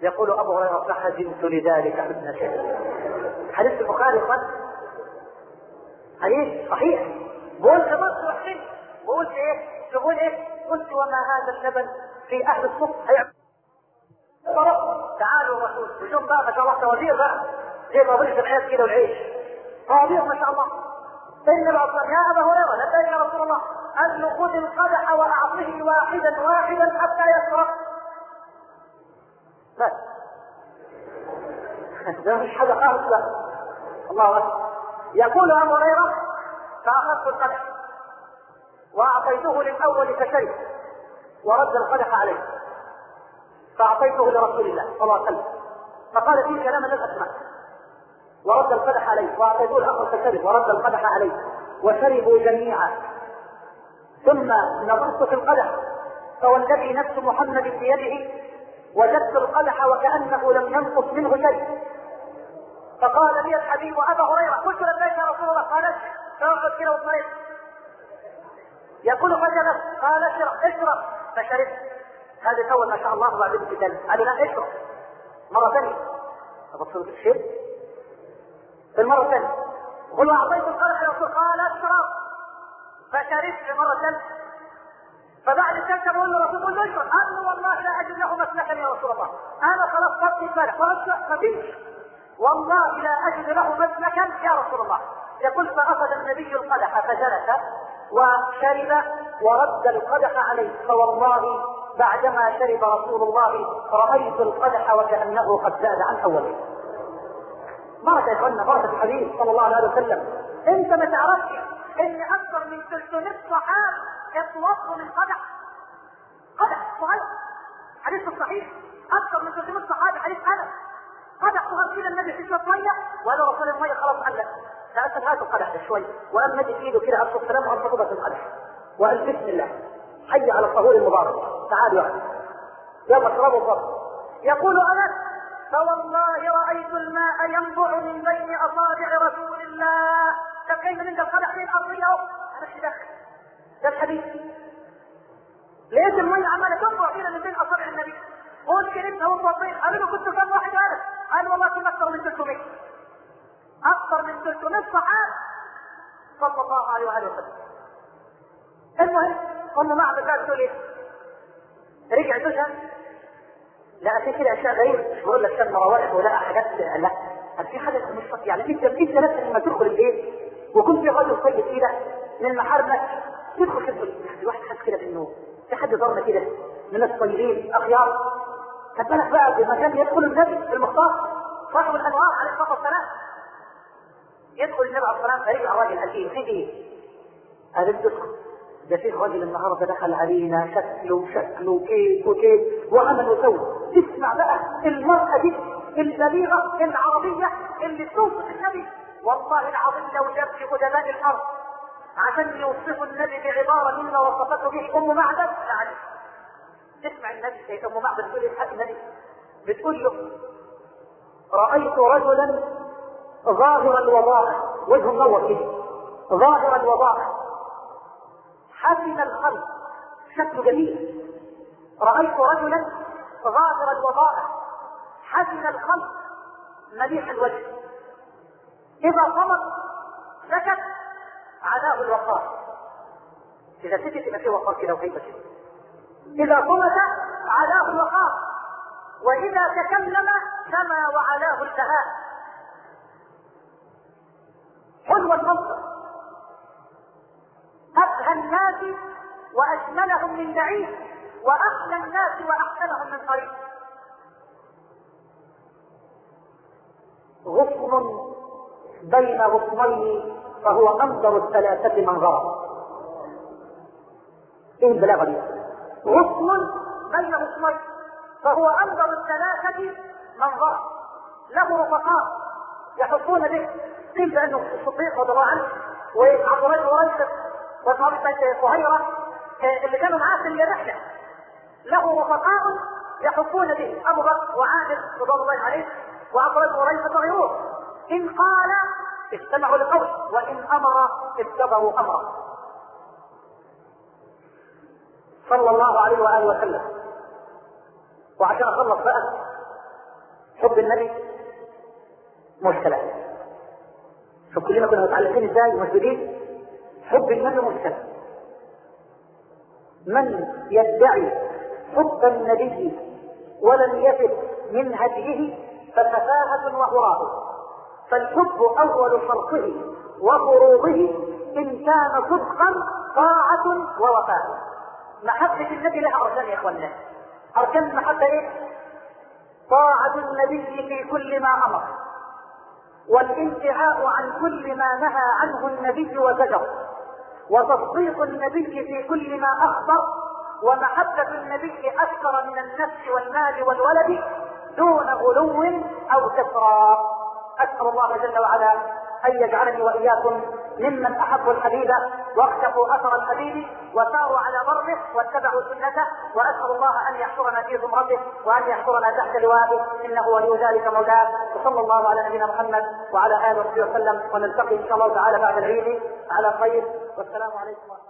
يقول أبو هريرة فحزنت لذلك ابن شيء. حديث البخاري قال حديث صحيح. بقول كمان وحشين بقول إيه؟ تقول إيه؟ قلت وما هذا اللبن في أهل الصف تعالوا الرسول وشوف بقى ما شاء الله توابير بقى. زي طابور العيال كده والعيش. طوابير ما شاء الله. النبي عليه يا أبا هريرة لبيك يا رسول الله له خذ القدح واعطه واحدا واحدا حتى يشرب بس ده مش حاجة خالص لا. الله أكبر. يقول أبو هريرة فأخذت القدح وأعطيته للأول فشرب ورد القدح عليه. فأعطيته لرسول الله صلى الله عليه وسلم. فقال فيه كلاما لم اسمع ورد القدح عليه. واعطيته الآخر فشرب ورد القدح عليه. وشربوا جميعا. ثم نظرت في القدح. فوالذي نفس محمد بيده وجدت القدح وكأنه لم ينقص منه شيء. فقال لي الحبيب أبا هريرة قلت لبيك يا رسول الله. قال فاخذ كده واطمئن يقول فجلس قال اشرب اشرب. فشربت. هذه أول ما شاء الله وبعدين تكلم قال لا اشرب. مرة ثانية. الشرب في المرة الثانية. قل واعطيت القدح يا رسول قال أشرب. فشربت مرة ثانية. فبعد ذلك بقول له رسول الله اشرب قال له والله لا أجد له مسلكا يا رسول الله. أنا خلاص بطني اتملك ما فيش. والله لا أجد له مسلكا يا رسول الله. يقول فأخذ النبي القدح فجلس وشرب ورد القدح عليه. فوالله بعدما شرب رسول الله رأيت القدح وكأنه قد زاد عن أوله. بركه يا اخوانا بركه الحبيب صلى الله عليه وسلم. أنت ما تعرفش إن أكثر من 300 صحابة يتوضوا من قدح. قدح صغير. حديث الصحيح أكثر من 300 صحابة حديث انس قدح صغير كده النبي في شوية مية. وقال له رسول الميه خلاص قال لك. لا انت هات القدح شوي. وقام مد إيده كده. على السلام وقام في القدح. وقال بسم الله. حي على الطهور المبارك. تعالوا يعني يلا اشربوا الضبط يقول انس فوالله رأيت الماء ينبع من بين أصابع رسول الله. كيف من القدح اهو أنا مش داخل. ده الحديث. لقيت الميه عماله تنبع كده من بين أصابع النبي. قلت كلمت هو وطيح قالوا له كنت كم واحد قال قال والله كنت أكثر من 300 أكثر من 300 صحابة. صلى الله عليه وآله وسلم. المهم ام معبد إيه؟ رجع زوجها لا في كده أشياء غريبه مش بقول لك شم روائح ولا حاجات لا هل في حاجة مش يعني انت انت نفسك لما تدخل البيت. وكنت في رجل طيب كده من محارمك تدخل كده الواحد حاسس كده بإنه في حد ضرنا كده من الطيبين أخيار. خد بالك بقى بمكان يدخل النبي في المختار صاحب الأنوار عليه الصلاة والسلام. يدخل النبي عليه الصلاة والسلام فرجع الراجل قال إيه في إيه؟ قال ادخل ده في راجل النهارده دخل علينا شكله شكله كيف. وكيف وعمل وسوى تسمع بقى المرأة دي البليغة العربية اللي توصف النبي. والله العظيم لو جاب في قدماء الأرض عشان يوصفوا النبي بعبارة مما وصفته به أم معبد يعني تسمع النبي أم معبد تقول الحق النبي. بتقول له رأيت رجلا ظاهر الوضاء وجهه منور كده. ظاهر الوضاء حسن الخلق شكله جميل. رأيت رجلا ظاهر الوضاء. حسن الخلق. مليح الوجه. إذا صمت سكت. عذاب الوقار. إذا سكت يبقى فيه وقار كده كده إذا صمت علاه الوقار. وإذا تكلم سما وعلاه البهاء حلو أبهى الناس وأجملهم من بعيد وأحلى الناس وأحسنهم من قريب. غصن بين غصنين فهو أنظر الثلاثة منظرا إيه البلاغة دي؟ غصن بين غصنين فهو أنظر الثلاثة منظرا له رفقاء يحطون به. قيل بأنه الصديق رضي الله عنه وعبد الله وصحابة صهيرة اللي كانوا معاه في الرحلة. له رفقاء يحطون به أبو بكر وعامر رضوان الله عليه بن ريثم وغيرهم إن قال استمعوا لقول وإن أمر اتبعوا أمره. صلى الله عليه وآله وسلم. وعشان أخلص بقى حب النبي مشكلة. شوف كلنا كنا متعلقين إزاي ومسجدين حب النبي مشكلة من يدعي حب النبي ولم يفد من هديه فسفاهة وهراء فالحب أول شرطه وفروضه إن كان صدقا طاعة ووفاء. محبة النبي لها أركان يا إخوانا أركان المحبة إيه؟ طاعة النبي في كل ما أمر. والانتهاء عن كل ما نهى عنه النبي وزجر. وتصديق النبي في كل ما أخبر ومحبة النبي أكثر من النفس والمال والولد دون غلو أو كثرة أسأل الله جل وعلا أن يجعلني وإياكم ممن أحبوا الحبيب واقتفوا أثر الحبيب وساروا على ضربه واتبعوا سنته وأسأل الله أن يحشرنا في زمرته وأن يحشرنا تحت لوائه. إنه ولي ذلك مولاه. وصلى الله على نبينا محمد وعلى آله وصحبه وسلم. ونلتقي إن شاء الله تعالى بعد العيد. على خير. والسلام عليكم ورحمة الله.